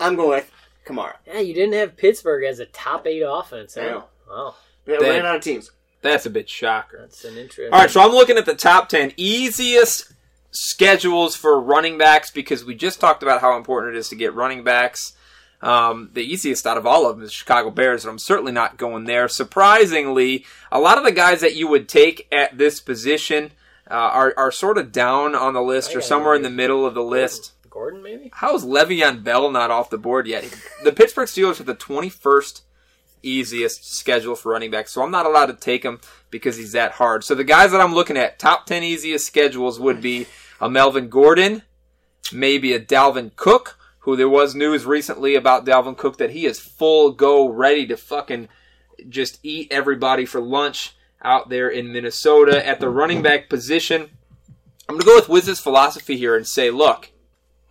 I'm going with Kamara. Yeah, you didn't have Pittsburgh as a top eight offense. Huh? Yeah. Wow, They Then- ran out of teams. That's a bit shocker. that's an interesting. All right, so I'm looking at the top 10 easiest schedules for running backs because we just talked about how important it is to get running backs. Um, the easiest out of all of them is Chicago Bears, and I'm certainly not going there. Surprisingly, a lot of the guys that you would take at this position uh, are, are sort of down on the list or somewhere in the middle of the list. Gordon, maybe. How is Le'Veon Bell not off the board yet? The Pittsburgh Steelers have the 21st easiest schedule for running backs, so I'm not allowed to take him because he's that hard. So the guys that I'm looking at, top 10 easiest schedules would be a Melvin Gordon, maybe a Dalvin Cook, who there was news recently about Dalvin Cook that he is full go ready to fucking just eat everybody for lunch out there in Minnesota at the running back position. I'm going to go with Wiz's philosophy here and say, look,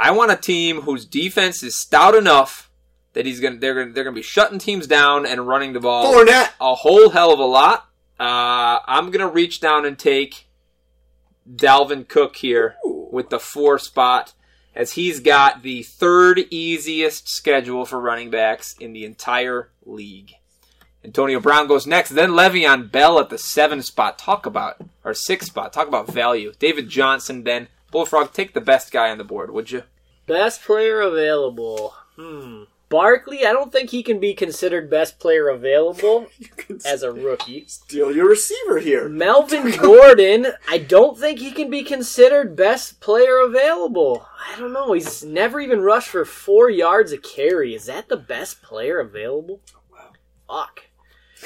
I want a team whose defense is stout enough that he's going to they're going to they're to be shutting teams down and running the ball Fournette. a whole hell of a lot. Uh, I'm going to reach down and take Dalvin Cook here with the four spot as he's got the third easiest schedule for running backs in the entire league. Antonio Brown goes next, then Le'Veon Bell at the seven spot. Talk about or six spot. Talk about value. David Johnson, then Bullfrog. Take the best guy on the board, would you? Best player available. Hmm. Barkley, I don't think he can be considered best player available as a rookie. Steal your receiver here. Melvin Gordon, I don't think he can be considered best player available. I don't know. He's never even rushed for four yards a carry. Is that the best player available? Fuck.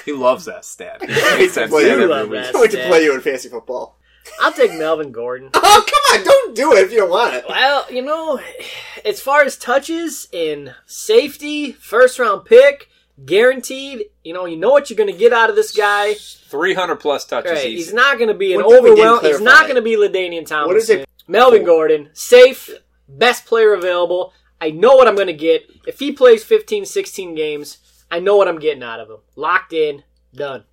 He loves that stat. He hates to play You you. love He that went to stat. play you in fantasy football. I'll take Melvin Gordon. Oh come on! Don't do it if you don't want it. Well, you know, as far as touches in safety, first round pick, guaranteed, you know, you know what you're going to get out of this guy. 300 plus touches. Right, he's not going to be an One thing we didn't overwhelm. He's not clarify. going to be LaDainian Tomlinson. What is it? Melvin Gordon, safe, best player available. I know what I'm going to get. If he plays 15, 16 games, I know what I'm getting out of him. Locked in, done.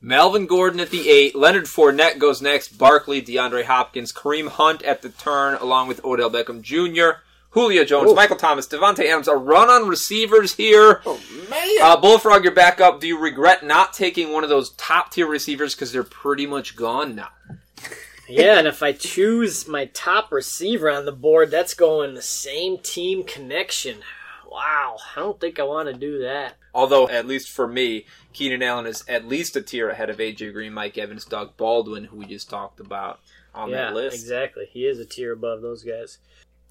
Melvin Gordon at the eight. Leonard Fournette goes next. Barkley, DeAndre Hopkins, Kareem Hunt at the turn, along with Odell Beckham Jr., Julio Jones, Ooh. Michael Thomas, Davante Adams. A run on receivers here. Oh man! Uh, Bullfrog, you're back up. Do you regret not taking one of those top tier receivers because they're pretty much gone now? Yeah, and if I choose my top receiver on the board, that's going the same team connection. Wow, I don't think I want to do that. Although, at least for me, Keenan Allen is at least a tier ahead of AJ Green, Mike Evans, Doug Baldwin, who we just talked about on yeah, that list. exactly. He is a tier above those guys.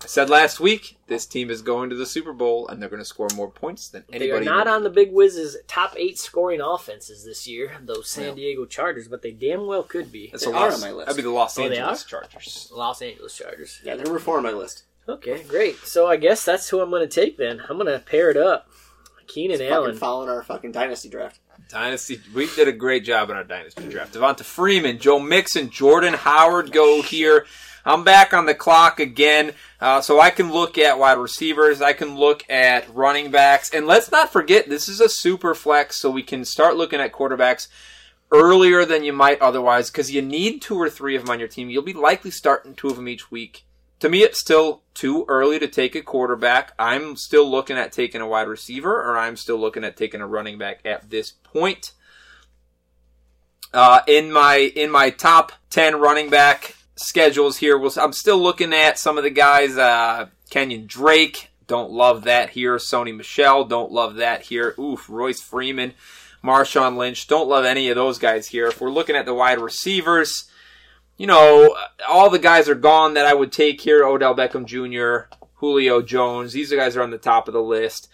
I said last week this team is going to the Super Bowl and they're going to score more points than anybody. They are not on the Big Wiz's top eight scoring offenses this year, those San Yeah. Diego Chargers, but they damn well could be. That's They a are Los, on my list. That'd be the Los Oh, they Angeles? Chargers. Los Angeles Chargers. yeah, they're number four on my list. Okay, great. So I guess that's who I'm going to take then. I'm going to pair it up. Keenan Fucking Allen. following our fucking dynasty draft. Dynasty, we did a great job in our dynasty draft. Devonta Freeman, Joe Mixon, Jordan Howard go here. I'm back on the clock again, uh, so I can look at wide receivers. I can look at running backs, and let's not forget this is a super flex, so we can start looking at quarterbacks earlier than you might otherwise, because you need two or three of them on your team. You'll be likely starting two of them each week. To me, it's still too early to take a quarterback. I'm still looking at taking a wide receiver, or I'm still looking at taking a running back at this point. Uh, in my in my top ten running back schedules here, I'm still looking at some of the guys. Uh, Kenyan Drake, don't love that here. Sony Michel, don't love that here. Oof, Royce Freeman, Marshawn Lynch, don't love any of those guys here. If we're looking at the wide receivers, you know, all the guys are gone that I would take here. Odell Beckham Jr., Julio Jones, these guys are on the top of the list.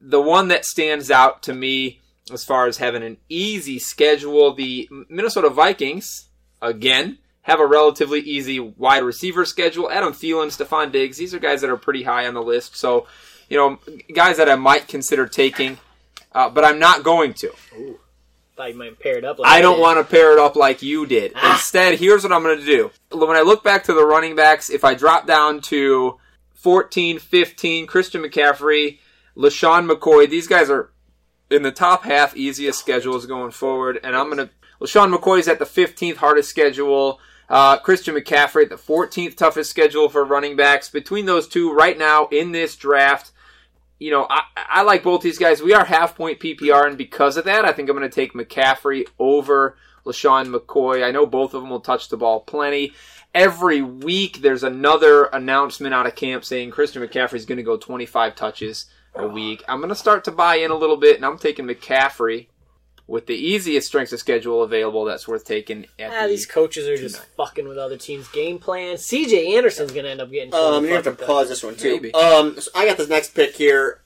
The one that stands out to me as far as having an easy schedule, the Minnesota Vikings, again, have a relatively easy wide receiver schedule. Adam Thielen, Stefon Diggs, these are guys that are pretty high on the list. So, you know, guys that I might consider taking, uh, but I'm not going to. Thought you might pair it up. Like I don't want to pair it up like you did. Ah. Instead, here's what I'm going to do. When I look back to the running backs, if I drop down to 14, 15, Christian McCaffrey, LeSean McCoy, these guys are in the top half easiest schedules going forward. And I'm going to, LeSean McCoy's at the 15th hardest schedule. Uh, Christian McCaffrey at the 14th toughest schedule for running backs. Between those two, right now in this draft, you know, I, I like both these guys. We are half point PPR, and because of that, I think I'm going to take McCaffrey over LeSean McCoy. I know both of them will touch the ball plenty. Every week, there's another announcement out of camp saying Christian McCaffrey is going to go 25 touches a week. I'm going to start to buy in a little bit, and I'm taking McCaffrey with the easiest strength of schedule available. That's worth taking. At Ah, the, these coaches are just fucking with other teams' game plans. CJ Anderson's going to end up getting. Um, 20 you have to fucking pause this one too. Maybe. Um, so I got this next pick here,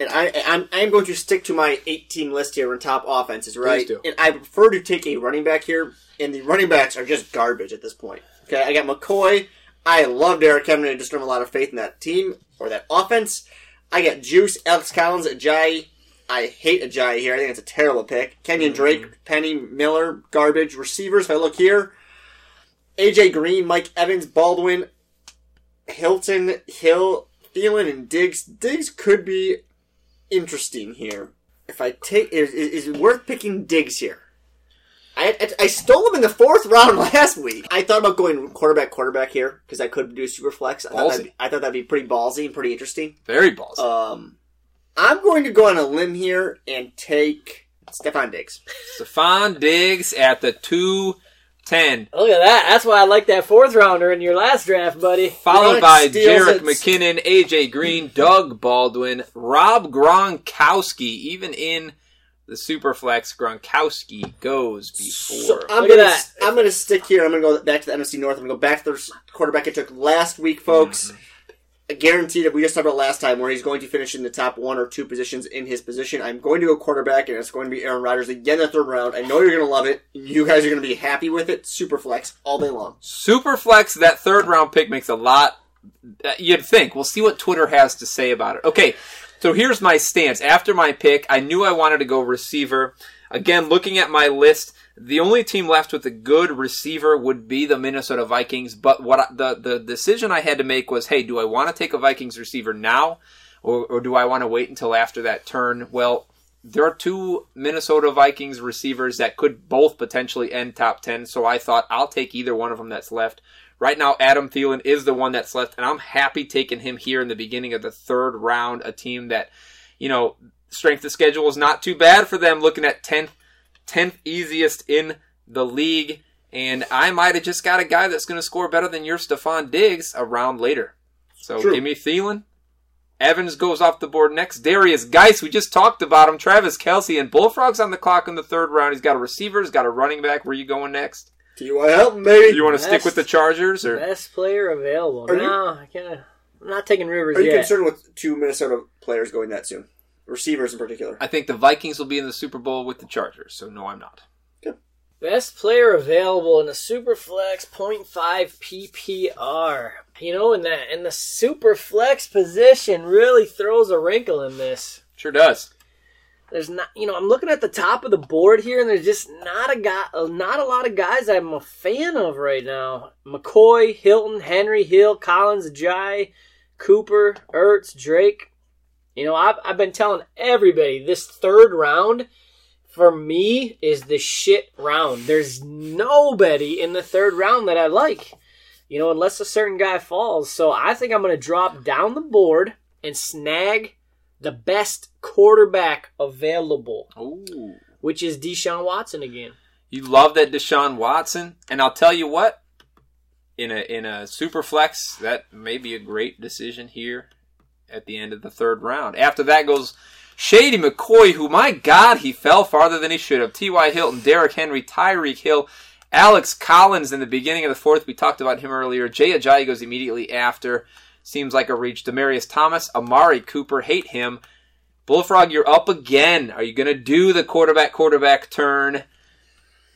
and I I'm I'm going to stick to my eight team list here on top offenses, right? do. And I prefer to take a running back here, and the running backs are just garbage at this point. Okay, I got McCoy. I love Derrick Henry. I just don't have a lot of faith in that team or that offense. I got Guice, Alex Collins, Ajayi. I hate Ajayi here. I think it's a terrible pick. Kenyan Drake, Penny Miller, garbage receivers. If I look here, AJ Green, Mike Evans, Baldwin, Hilton, Hill, Thielen, and Diggs. Diggs could be interesting here. If I take, is, is, is it worth picking Diggs here? I, I, I stole him in the fourth round last week. I thought about going quarterback, quarterback here because I could do super flex. I thought, I thought that'd be pretty ballsy and pretty interesting. very ballsy. Um, I'm going to go on a limb here and take Stefon Diggs. Stefon Diggs at the 210. Look at that. That's why I like that fourth rounder in your last draft, buddy. Followed by Jerick it. McKinnon, AJ Green, Doug Baldwin, Rob Gronkowski. Even in the Superflex, Gronkowski goes before. So I'm Look gonna that. I'm gonna stick here. I'm gonna go back to the NFC North. I'm gonna go back to the quarterback I took last week, folks. I guarantee that we just talked about last time where he's going to finish in the top one or two positions in his position. I'm going to go quarterback, and it's going to be Aaron Rodgers again in the third round. I know you're gonna love it. You guys are gonna be happy with it. Super flex all day long. Super flex. that third round pick makes a lot. uh, You'd think. We'll see what Twitter has to say about it. Okay, so here's my stance. After my pick, I knew I wanted to go receiver. Again, looking at my list, the only team left with a good receiver would be the Minnesota Vikings. But what I, the the decision I had to make was, hey, do I want to take a Vikings receiver now, or, or do I want to wait until after that turn? Well, there are two Minnesota Vikings receivers that could both potentially end top 10, so I thought I'll take either one of them that's left. Right now, Adam Thielen is the one that's left, and I'm happy taking him here in the beginning of the third round, a team that, you know, strength of schedule is not too bad for them, looking at 10th, 10th easiest in the league. And I might have just got a guy that's going to score better than your Stefon Diggs a round later. So True. give me Thielen. Evans goes off the board next. Derrius Guice, we just talked about him. Travis Kelce and Bullfrogs on the clock in the third round. He's got a receiver. He's got a running back. Where you going next? T.Y. Hilton, baby. You want to stick Best- with the Chargers or? Best player available. Are you- no, I can't. I'm not taking Rivers Are you yet. concerned with two Minnesota players going that soon? Receivers in particular. I think the Vikings will be in the Super Bowl with the Chargers. So no, I'm not. Best player available in a Superflex 0.5 PPR. You know, in that in the Superflex position really throws a wrinkle in this. Sure does. There's not, you know, I'm looking at the top of the board here, and there's just not a guy, uh, not a lot of guys I'm a fan of right now. McCoy, Hilton, Henry, Hill, Collins, Jai, Cooper, Ertz, Drake. You know, I've I've been telling everybody this third round for me is the shit round. There's nobody in the third round that I like. You know, unless a certain guy falls. So I think I'm going to drop down the board and snag the best quarterback available, Ooh. which is Deshaun Watson again. You love that Deshaun Watson, and I'll tell you what. In a in a super flex, that may be a great decision here at the end of the third round. After that goes Shady McCoy, who my God, he fell farther than he should have. T.Y. Hilton, Derrick Henry, Tyreek Hill, Alex Collins in the beginning of the fourth. We talked about him earlier. Jay Ajayi goes immediately after. Seems like a reach. Demaryius Thomas, Amari Cooper, hate him. Bullfrog, you're up again. Are you going to do the quarterback quarterback turn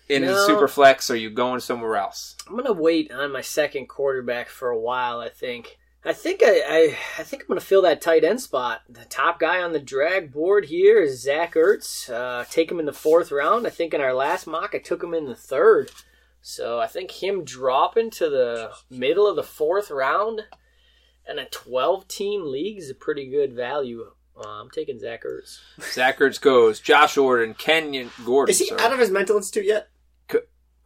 in the No. super flex? Or are you going somewhere else? I'm gonna wait on my second quarterback for a while. I think. I think I, I, I think I'm gonna fill that tight end spot. The top guy on the drag board here is Zach Ertz. Uh, take him in the fourth round. I think in our last mock I took him in the third. So I think him dropping to the middle of the fourth round in a 12 team league is a pretty good value. Uh, I'm taking Zach Ertz. Zach Ertz goes. Josh Gordon, Kenyon Gordon. Is he sorry. out of his mental institute yet?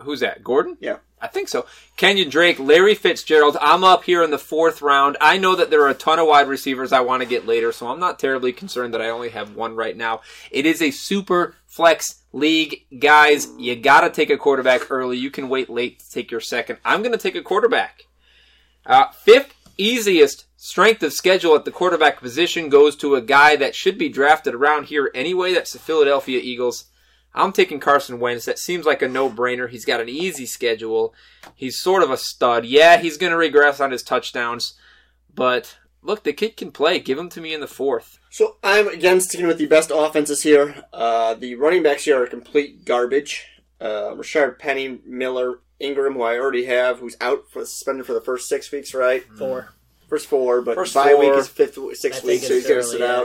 Who's that? Gordon? Yeah. I think so. Kenyan Drake, Larry Fitzgerald. I'm up here in the fourth round. I know that there are a ton of wide receivers I want to get later, so I'm not terribly concerned that I only have one right now. It is a super flex league, guys. You got to take a quarterback early. You can wait late to take your second. I'm going to take a quarterback. Uh, fifth easiest strength of schedule at the quarterback position goes to a guy that should be drafted around here anyway. That's the Philadelphia Eagles. I'm taking Carson Wentz. That seems like a no-brainer. He's got an easy schedule. He's sort of a stud. Yeah, he's going to regress on his touchdowns, but look, the kid can play. Give him to me in the fourth. So I'm again sticking with the best offenses here. Uh, the running backs here are complete garbage. Uh, Rashaad Penny, Miller, Ingram, who I already have, who's out for suspended for the first six weeks, right? Four. First four, but First bye week is fifth, sixth I week, so he's it's going to sit yeah.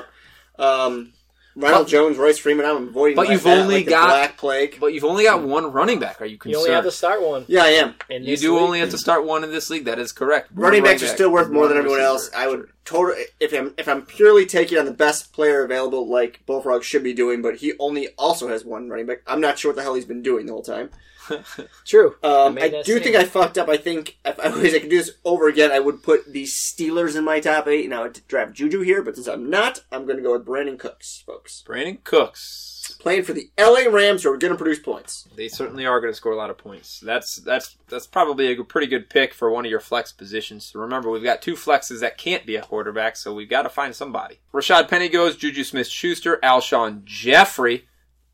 out. Um, Ronald Jones, Royce Freeman, I'm avoiding. But like you've that, only like the got- Black Plague. But you've only got one running back. Are you concerned? You only have to start one. yeah, I am. in You this do league. only have to start one in this league. That is correct. One Running backs are back, still worth more one than everyone receiver. else. I would totally if I'm if I'm purely taking on the best player available, like Bullfrog should be doing, but he only also has one running back. I'm not sure what the hell he's been doing the whole time. True. Um, I do same. think I fucked up. I think if I was I could do this over again, I would put the Steelers in my top eight, and I would draft Juju here. But since I'm not, I'm going to go with Brandin Cooks, folks. Brandin Cooks. Playing for the LA Rams, who are going to produce points. They certainly are going to score a lot of points. That's that's that's probably a pretty good pick for one of your flex positions. Remember, we've got two flexes that can't be a quarterback, so we've got to find somebody. Rashaad Penny goes, Juju Smith-Schuster, Alshon Jeffery.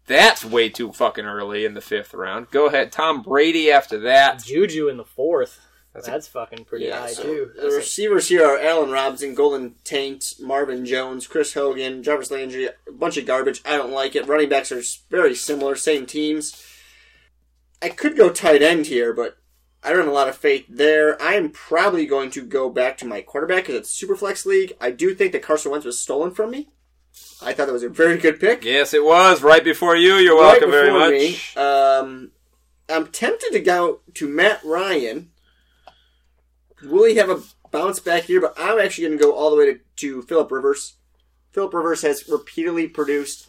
That's way too fucking early in the fifth round. Go ahead, Tom Brady after that. Juju in the fourth. That's That's, a- fucking pretty Yeah, high so too. the receivers here are Allen Robinson, Golden Taint, Marvin Jones, Chris Hogan, Jarvis Landry, a bunch of garbage. I don't like it. Running backs are very similar, same teams. I could go tight end here, but I don't have a lot of faith there. I am probably going to go back to my quarterback because it's Superflex League. I do think that Carson Wentz was stolen from me. I thought that was a very good pick. Yes, it was right before you. You're Right welcome very much. me. Um, I'm tempted to go to Matt Ryan. Will he have a bounce back here? But I'm actually going to go all the way to, to Philip Rivers. Philip Rivers has repeatedly produced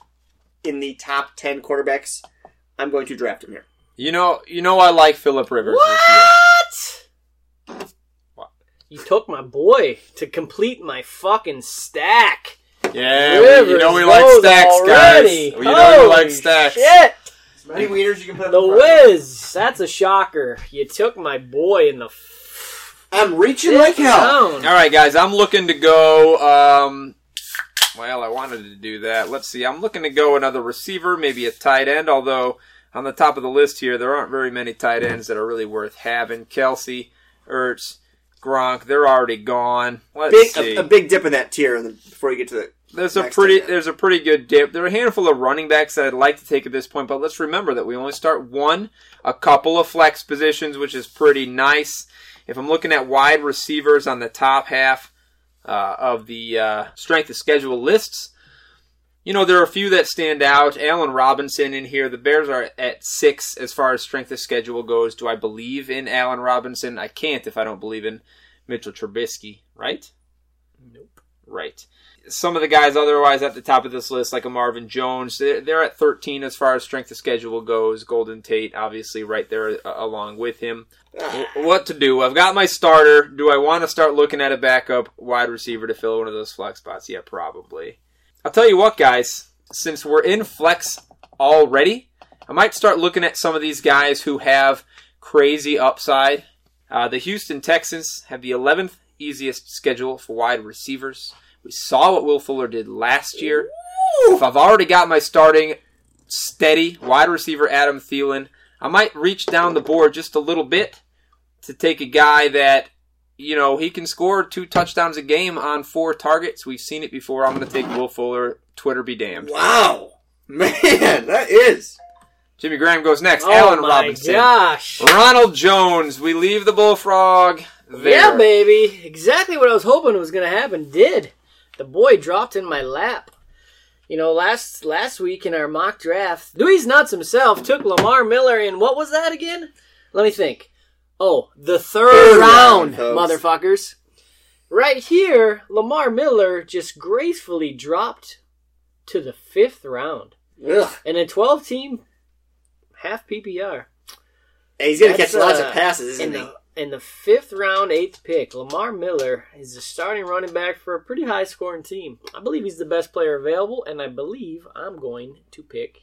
in the top ten quarterbacks, I'm going to draft him here. You know, you know, I like Philip Rivers this. What? You took my boy to complete my fucking stack. Yeah, we- you know we like stacks, already. guys. You know we like stacks. Shit. As many wieners you can put The whiz. That's a shocker. You took my boy in the I'm reaching like hell. down. All right, guys, I'm looking to go. Um, well, I wanted to do that. Let's see. I'm looking to go another receiver, maybe a tight end. Although on the top of the list here, there aren't very many tight ends that are really worth having. Kelce, Ertz, Gronk, they're already gone. Let's Big, see. a, a big dip in that tier before you get to the. There's a pretty there's a pretty good dip. There are a handful of running backs that I'd like to take at this point, but let's remember that we only start one, a couple of flex positions, which is pretty nice. If I'm looking at wide receivers on the top half uh, of the uh, strength of schedule lists, you know there are a few that stand out. Allen Robinson in here. The Bears are at six as far as strength of schedule goes. Do I believe in Allen Robinson? I can't if I don't believe in Mitchell Trubisky. Right? Nope. Right. Some of the guys otherwise at the top of this list, like a Marvin Jones, they're, they're at 13 as far as strength of schedule goes. Golden Tate, obviously, right there uh, along with him. What to do? I've got my starter. Do I want to start looking at a backup wide receiver to fill one of those flex spots? Yeah, probably. I'll tell you what, guys. Since we're in flex already, I might start looking at some of these guys who have crazy upside. Uh, the Houston Texans have the 11th easiest schedule for wide receivers. We saw what Will Fuller did last year. If I've already got my starting steady wide receiver Adam Thielen, I might reach down the board just a little bit to take a guy that, you know, he can score two touchdowns a game on four targets. We've seen it before. I'm going to take Will Fuller. Twitter be damned. Wow, man, that is. Jimmy Graham goes next. Oh Allen Robinson. gosh. Ronald Jones. We leave the bullfrog there. Yeah, baby. Exactly what I was hoping was going to happen did. The boy dropped in my lap. You know, last last week in our mock draft, DweezeNutz himself took Lamar Miller in what was that again? Let me think. Oh, the third, Third round, round, motherfuckers. Right here, Lamar Miller just gracefully dropped to the fifth round. Ugh. And a 12 team half PPR. And he's gonna That's, catch lots uh, of passes, isn't he? the in the fifth round, eighth pick, Lamar Miller is the starting running back for a pretty high scoring team. I believe he's the best player available, and I believe I'm going to pick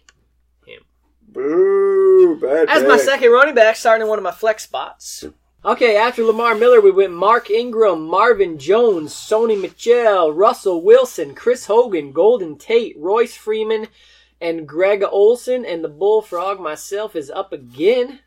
him Boo, bad as my second running back, starting in one of my flex spots. Okay, after Lamar Miller, we went Mark Ingram, Marvin Jones, Sony Michel, Russell Wilson, Chris Hogan, Golden Tate, Royce Freeman, and Greg Olsen. And the Bullfrog myself is up again.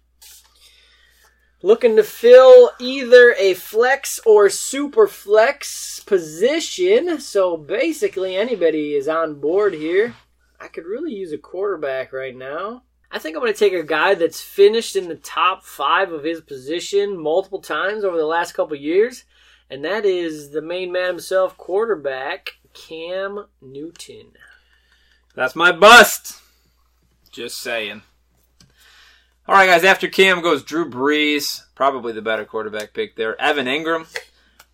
Looking to fill either a flex or super flex position. So basically, anybody is on board here. I could really use a quarterback right now. I think I'm going to take a guy that's finished in the top five of his position multiple times over the last couple years, and that is the main man himself, quarterback Cam Newton. That's my bust. Just saying. All right, guys. After Cam goes Drew Brees, probably the better quarterback pick there. Evan Engram,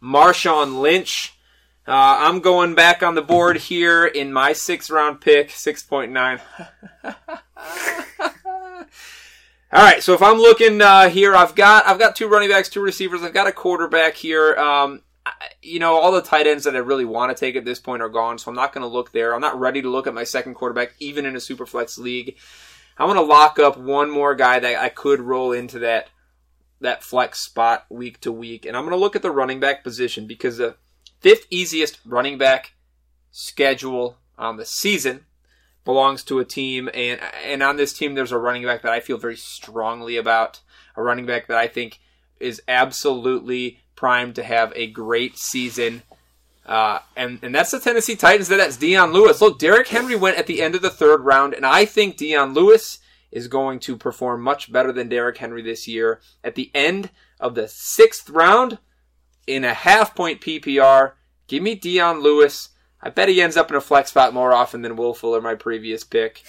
Marshawn Lynch. Uh, I'm going back on the board here in my sixth round pick, six point nine. All right, so if I'm looking uh, here, I've got I've got two running backs, two receivers, I've got a quarterback here. Um, you know, all the tight ends that I really want to take at this point are gone, so I'm not going to look there. I'm not ready to look at my second quarterback, even in a super flex league. I want to lock up one more guy that I could roll into that that flex spot week to week, and I'm going to look at the running back position because the fifth easiest running back schedule on the season belongs to a team, and and on this team there's a running back that I feel very strongly about, a running back that I think is absolutely primed to have a great season. Uh, and, and that's the Tennessee Titans. That's Dion Lewis. Look, Derrick Henry went at the end of the third round, and I think Dion Lewis is going to perform much better than Derrick Henry this year. At the end of the sixth round, in a half point PPR, give me Dion Lewis. I bet he ends up in a flex spot more often than Will Fuller, my previous pick.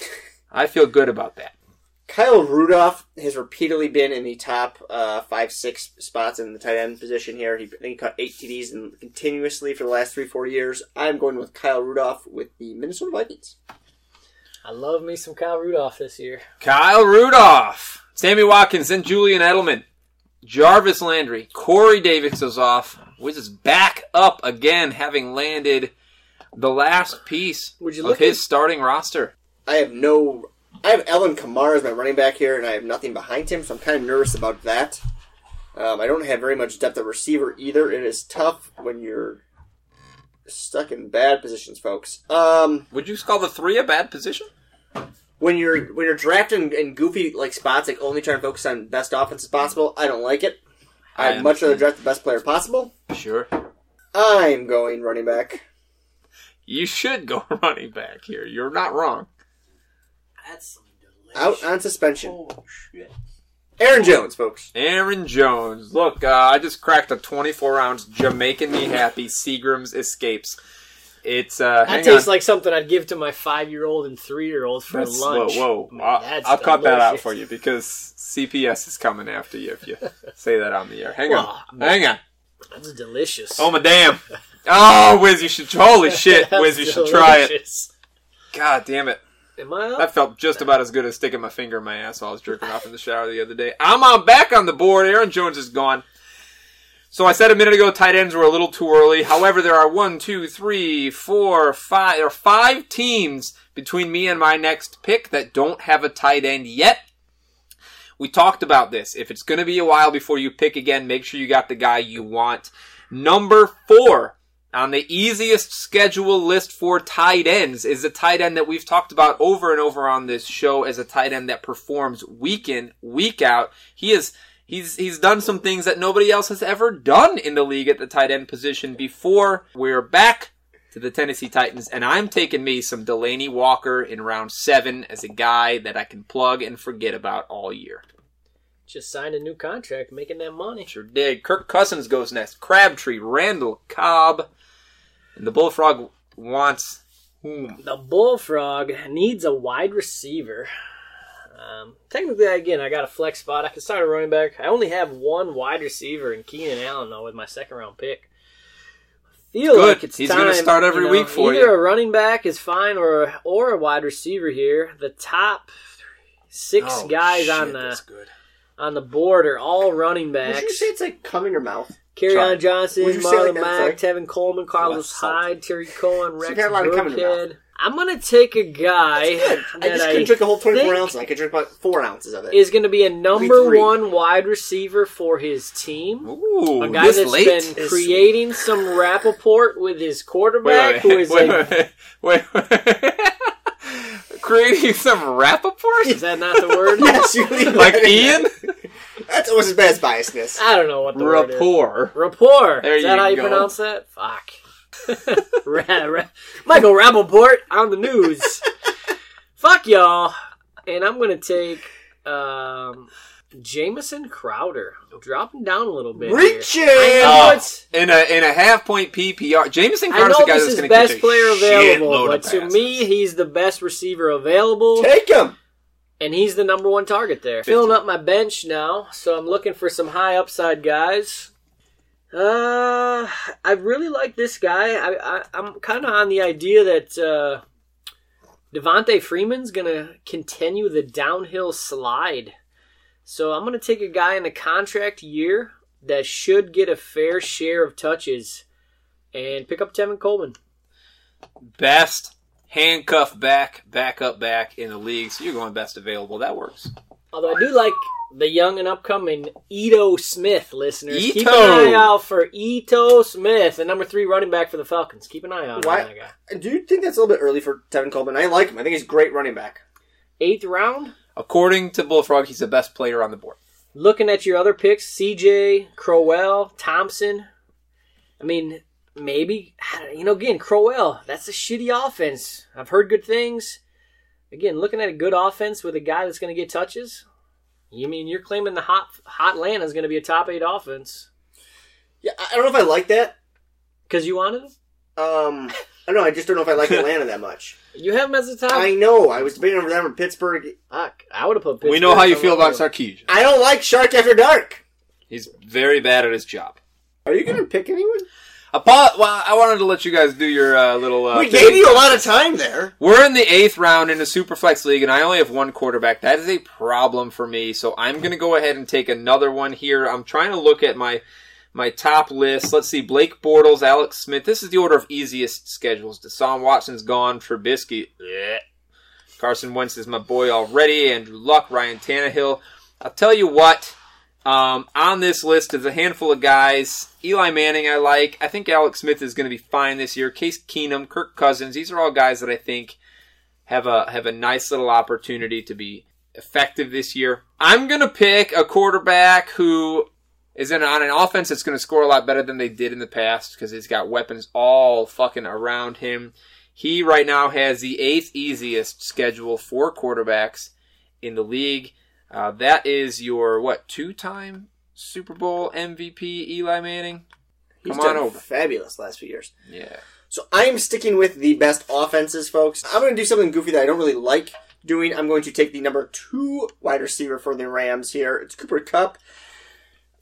I feel good about that. Kyle Rudolph has repeatedly been in the top uh, five, six spots in the tight end position here. He, I he caught eight TDs and continuously for the last three, four years. I'm going with Kyle Rudolph with the Minnesota Vikings. I love me some Kyle Rudolph this year. Kyle Rudolph, Sammy Watkins, and Julian Edelman. Jarvis Landry, Corey Davis is off. Wiz is back up again, having landed the last piece Would you of his at- starting roster. I have no. I have Alvin Kamara as my running back here, and I have nothing behind him, so I'm kind of nervous about that. Um, I don't have very much depth at receiver either. It is tough when you're stuck in bad positions, folks. Um, Would you call the three a bad position? when you're when you're drafting in goofy like spots, like only trying to focus on best offense as possible, I don't like it. I I'd much rather draft the best player possible. Sure. I'm going running back. You should go running back here. You're not wrong. That's Out on suspension. Oh shit! Aaron Jones, folks. Aaron Jones. Look, uh, I just cracked a 24 ounce Jamaican me happy Seagram's Escapes. It's uh, That tastes on. like something I'd give to my five-year-old and three-year-old for That's, lunch. Whoa, whoa! Man, I'll, that's I'll cut that out for you because CPS is coming after you if you say that on the air. Hang Well, on, hang on. That's delicious. Oh my damn! Oh, Wiz, you should. Holy shit, That's Wiz, you should try it. God damn it! Am I up? That felt just about as good as sticking my finger in my ass while I was jerking off in the shower the other day. I'm on back on the board. Aaron Jones is gone. So I said a minute ago, tight ends were a little too early. However, there are one, two, three, four, five. There are five teams between me and my next pick that don't have a tight end yet. We talked about this. If it's going to be a while before you pick again, make sure you got the guy you want. Number four on the easiest schedule list for tight ends is a tight end that we've talked about over and over on this show as a tight end that performs week in, week out. He is he's he's done some things that nobody else has ever done in the league at the tight end position before. We're back to the Tennessee Titans, and I'm taking me some Delanie Walker in round seven as a guy that I can plug and forget about all year. Just signed a new contract, making that money. Sure did. Kirk Cousins goes next. Crabtree, Randall, Cobb, and the Bullfrog wants whom? The Bullfrog needs a wide receiver. Um, technically, again, I got a flex spot. I can start a running back. I only have one wide receiver in Keenan Allen, though, with my second round pick. Feel Good. like it's He's gonna start every you know, week for either you. Either a running back is fine, or a, or a wide receiver here. The top six Oh, guys shit, on the good. on the board are all running Would you say it's like cum in your mouth? Carry Try. on Johnson, Would you say it Marlon like Mack, Tevin Coleman, Carlos. Hyde, Tarik Cohen, Rex you've had a lot of cum in your mouth. Burkhead. I'm gonna take a guy. I that just I couldn't drink a whole 24 ounces. I could drink about four ounces of it. is going to be a number three. one wide receiver for his team. Ooh, A guy that's late? been This- creating some rapport with his quarterback, wait, wait, is wait, like, wait, wait. Creating some Rappaport? is that not the word? yes, you like Ian? There. That's almost as bad as biasness. I don't know what the word is. Rapport. Rapport. There is that you how you go. pronounce that? Fuck. ra- ra- Michael Rappaport on the news. Fuck y'all. And I'm gonna take um, Jamison Crowder. Dropping down a little bit. here. Reaching! I know Oh, it's in a in a half point PPR. Jamison I Crowder's know the guy this that's going to catch best a player available, shitload but of to passes. me, he's the best receiver available, Take him! And he's the number one target there. Filling up my bench now, so I'm looking for some high upside guys. Uh, I really like this guy. I, I I'm kind of on the idea that uh, Devonta Freeman's gonna continue the downhill slide. So I'm gonna take a guy in a contract year that should get a fair share of touches, and pick up Tevin Coleman. best handcuff back, back up back in the league. So you're going best available. That works. Although I do like the young and upcoming Ito Smith listeners. Keep Ito. an eye out for Ito Smith, the number three running back for the Falcons. Keep an eye out Why- on that guy. Do you think that's a little bit early for Tevin Coleman? I like him. I think he's a great running back. Eighth round. According to Bullfrog, he's the best player on the board. Looking at your other picks, CJ, Crowell, Thompson. I mean, maybe you know. Again, Crowell. That's a shitty offense. I've heard good things. Again, looking at a good offense with a guy that's going to get touches. You mean you're claiming the hot hot land is going to be a top eight offense Yeah, I I don't know if I like that. because you wanted him? Um, I don't know. I just don't know if I like Atlanta that much. You have him as a top. I know. I was debating over them in Pittsburgh. Fuck, I would have put. Pittsburgh. We know how you feel about somewhere Sarkisian. I don't like Shark After Dark. He's very bad at his job. Are you going to pick anyone? Well, I wanted to let you guys do your uh, little. Uh, we gave you a lot of time there. We're in the eighth round in a Superflex league, and I only have one quarterback. That is a problem for me. So I'm going to go ahead and take another one here. I'm trying to look at my my top list. Let's see: Blake Bortles, Alex Smith. This is the order of easiest schedules. Deshaun Watson's gone. Trubisky. bleh. Carson Wentz is my boy already. Andrew Luck, Ryan Tannehill. I'll tell you what. Um, on this list is a handful of guys. Eli Manning, I like. I think Alex Smith is going to be fine this year. Case Keenum, Kirk Cousins. These are all guys that I think have a have a nice little opportunity to be effective this year. I'm going to pick a quarterback who is in, on an offense that's going to score a lot better than they did in the past because he's got weapons all fucking around him. He right now has the eighth easiest schedule for quarterbacks in the league. Uh, that is your what two-time Super Bowl MVP Eli Manning. He's Come on done over. fabulous last few years. Yeah. So I am sticking with the best offenses, folks. I'm going to do something goofy that I don't really like doing. I'm going to take the number two wide receiver for the Rams here. It's Cooper Kupp.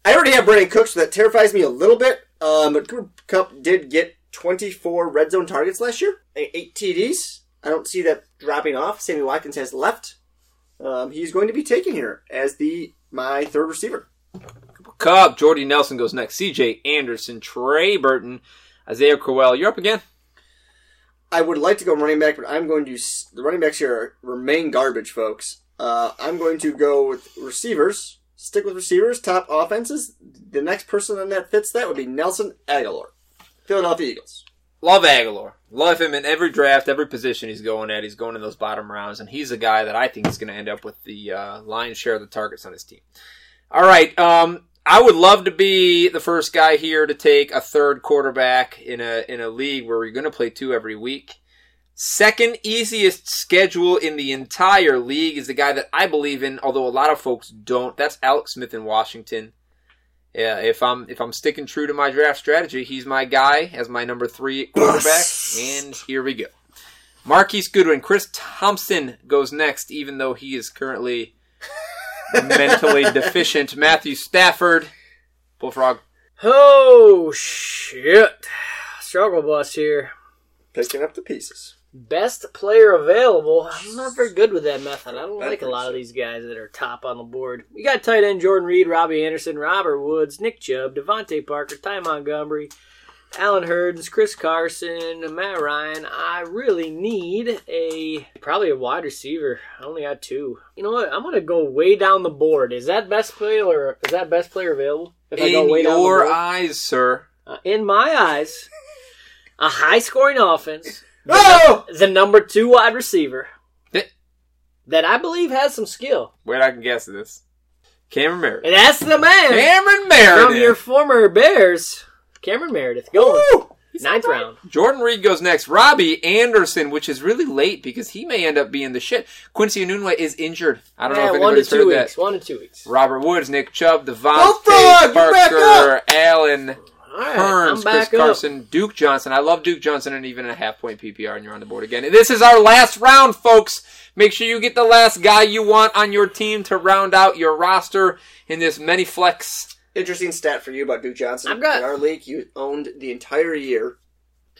I already have Brandin Cooks, so that terrifies me a little bit. Um, but Cooper Kupp did get 24 red zone targets last year, eight TDs. I don't see that dropping off. Sammy Watkins has left. Um, he's going to be taken here as the my third receiver. Kupp. Jordy Nelson goes next. C.J. Anderson, Trey Burton, Isaiah Crowell. You're up again. I would like to go running back, but I'm going to the running backs here remain garbage, folks. Uh, I'm going to go with receivers. Stick with receivers. Top offenses. The next person on that fits that would be Nelson Agholor, Philadelphia Eagles. Love Agholor. Love him in every draft, every position he's going at. He's going in those bottom rounds, and he's a guy that I think is going to end up with the uh, lion's share of the targets on his team. All right. Um, I would love to be the first guy here to take a third quarterback in a in a league where we're going to play two every week. Second easiest schedule in the entire league is the guy that I believe in, although a lot of folks don't. That's Alex Smith in Washington. Yeah, if I'm if I'm sticking true to my draft strategy, he's my guy as my number three quarterback. and here we go. Marquise Goodwin, Chris Thompson goes next, even though he is currently mentally deficient. Matthew Stafford, Bullfrog. Oh shit! Struggle bus here. Picking up the pieces. Best player available. I'm not very good with that method. I don't Bad like a lot of these guys that are top on the board. We got tight end Jordan Reed, Robbie Anderson, Robert Woods, Nick Chubb, DeVante Parker, Ty Montgomery, Allen Hurns, Chris Carson, Matt Ryan. I really need a probably a wide receiver. I only got two. You know what? I'm gonna go way down the board. Is that best player or is that best player available? If I go In way down the your board? eyes, sir. Uh, in my eyes, a high scoring offense, Oh! the number two wide receiver that I believe has some skill. Wait, I can guess this. Cameron Meredith. And that's the man Cameron Meredith. from your former Bears, Cameron Meredith, going Woo! ninth round. Jordan Reed goes next. Robbie Anderson, which is really late because he may end up being the shit. Quincy Enunwa is injured. I don't know Yeah, if one to anybody's two heard weeks. that. One to two weeks. Robert Woods, Nick Chubb, oh, DeVante Bullfrog, you're Parker, Allen All right, Hurns, I'm Chris back up. Carson, Duke Johnson. I love Duke Johnson and even a half point PPR, and you're on the board again. This is our last round, folks. Make sure you get the last guy you want on your team to round out your roster in this many flex. Interesting stat for you about Duke Johnson. I've got- in our league. You owned the entire year,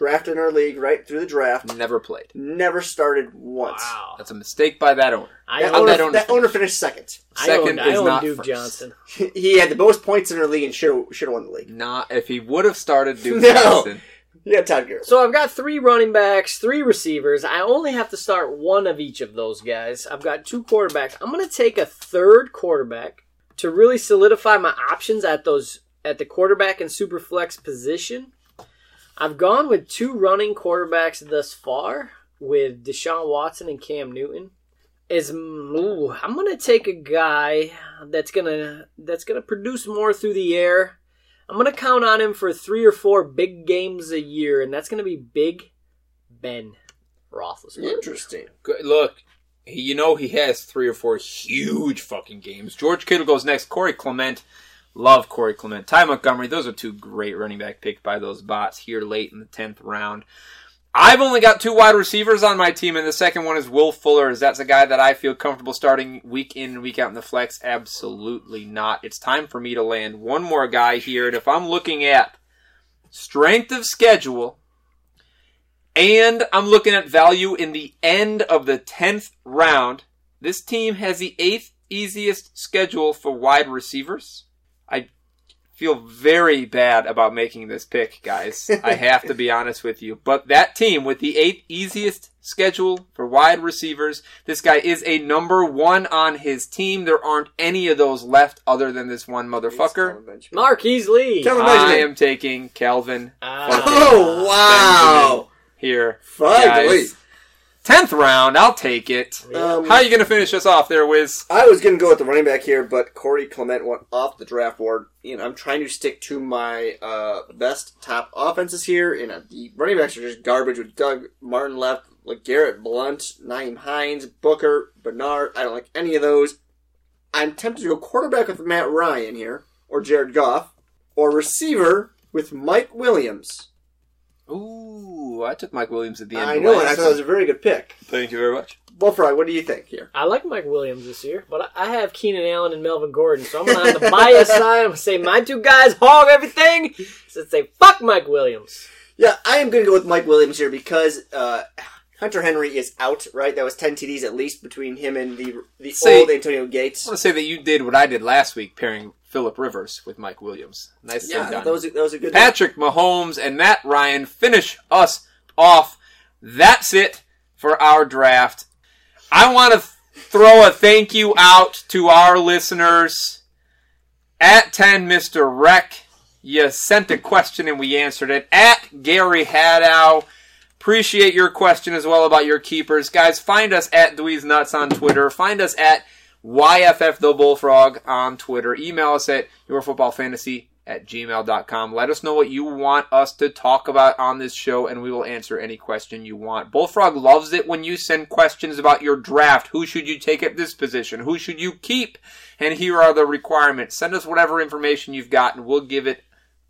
drafted in our league right through the draft. Never played. Never started once. Wow. That's a mistake by that owner. I That, owned, owner, that owner that owner finished second. I Second owned, I is owned not Duke first. Johnson. He had the most points in our league and should have won the league. Not if he would have started Duke No. Johnson. Yeah, Todd Garrett. So I've got three running backs, three receivers. I only have to start one of each of those guys. I've got two quarterbacks. I'm going to take a third quarterback to really solidify my options at those at the quarterback and super flex position. I've gone with two running quarterbacks thus far with Deshaun Watson and Cam Newton. Is ooh, I'm to take a guy that's to that's to produce more through the air. I'm to count on him for three or four big games a year, and that's to be Big Ben Roethlisberger. Interesting. Good. Look, you know he has three or four huge fucking games. George Kittle goes next. Corey Clement. Love Corey Clement. Ty Montgomery. Those are two great running back picks by those bots here late in the 10th round. I've only got two wide receivers on my team, and the second one is Will Fuller. Is that's a guy that I feel comfortable starting week in and week out in the flex? Absolutely not. It's time for me to land one more guy here, and if I'm looking at strength of schedule, and I'm looking at value in the end of the 10th round. This team has the eighth easiest schedule for wide receivers. I feel very bad about making this pick, guys. I have to be honest with you. But that team with the eighth easiest schedule for wide receivers, this guy is a number one on his team. There aren't any of those left other than this one motherfucker. Marquise Lee. Calvin I am taking Calvin Ah. Oh wow! here. Finally. Guys. Tenth round, I'll take it. Um, How are you going to finish us off there, Wiz? I was going to go with the running back here, but Corey Clement went off the draft board. You know, I'm trying to stick to my uh, best top offenses here, and uh, the running backs are just garbage with Doug Martin left, like Garrett Blount, Nyheim Hines, Booker, Bernard. I don't like any of those. I'm tempted to go quarterback with Matt Ryan here, or Jared Goff, or receiver with Mike Williams. Ooh, I took Mike Williams at the end. I of know, and I thought it was a very good pick. Thank you very much. Bullfrog, what do you think here? I like Mike Williams this year, but I I have Keenan Allen and Melvin Gordon, so I'm gonna on the bias side. I'm gonna say my two guys hog everything. So say fuck Mike Williams. Yeah, I am going to go with Mike Williams here because uh, Hunter Henry is out. Right, that was ten TDs at least between him and the the Say- old Antonio Gates. I want to say that you did what I did last week, pairing Philip Rivers with Mike Williams. Nice Yeah, done. that was a, that was a good. Patrick Mahomes and Matt Ryan finish us off. That's it for our draft. I want to throw a thank you out to our listeners. At 10, Mr. Rec, you sent a question and we answered it. At Gary Hadow, appreciate your question as well about your keepers. Guys, find us at DweezeNutz on Twitter. Find us at YFF the Bullfrog on Twitter. Email us at yourfootballfantasy at gmail.com. Let us know what you want us to talk about on this show, and we will answer any question you want. Bullfrog loves it when you send questions about your draft. Who should you take at this position? Who should you keep? And here are the requirements. Send us whatever information you've got, and we'll give it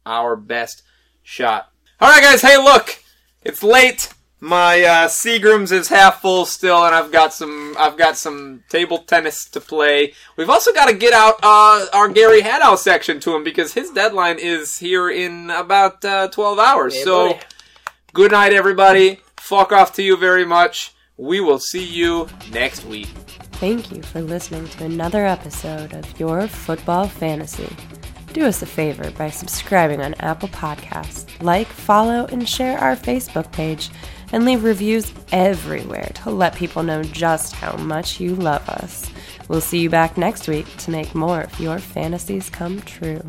our best shot. All right, guys. Hey, look, it's late. My uh, Seagrams is half full still, and I've got some. I've got some table tennis to play. We've also got to get out uh, our Gary Hadow section to him because his deadline is here in about uh, twelve hours. Yeah, so, buddy. good night, everybody. Fuck off to you very much. We will see you next week. Thank you for listening to another episode of Your Football Fantasy. Do us a favor by subscribing on Apple Podcasts, like, follow, and share our Facebook page, and leave reviews everywhere to let people know just how much you love us. We'll see you back next week to make more of your fantasies come true.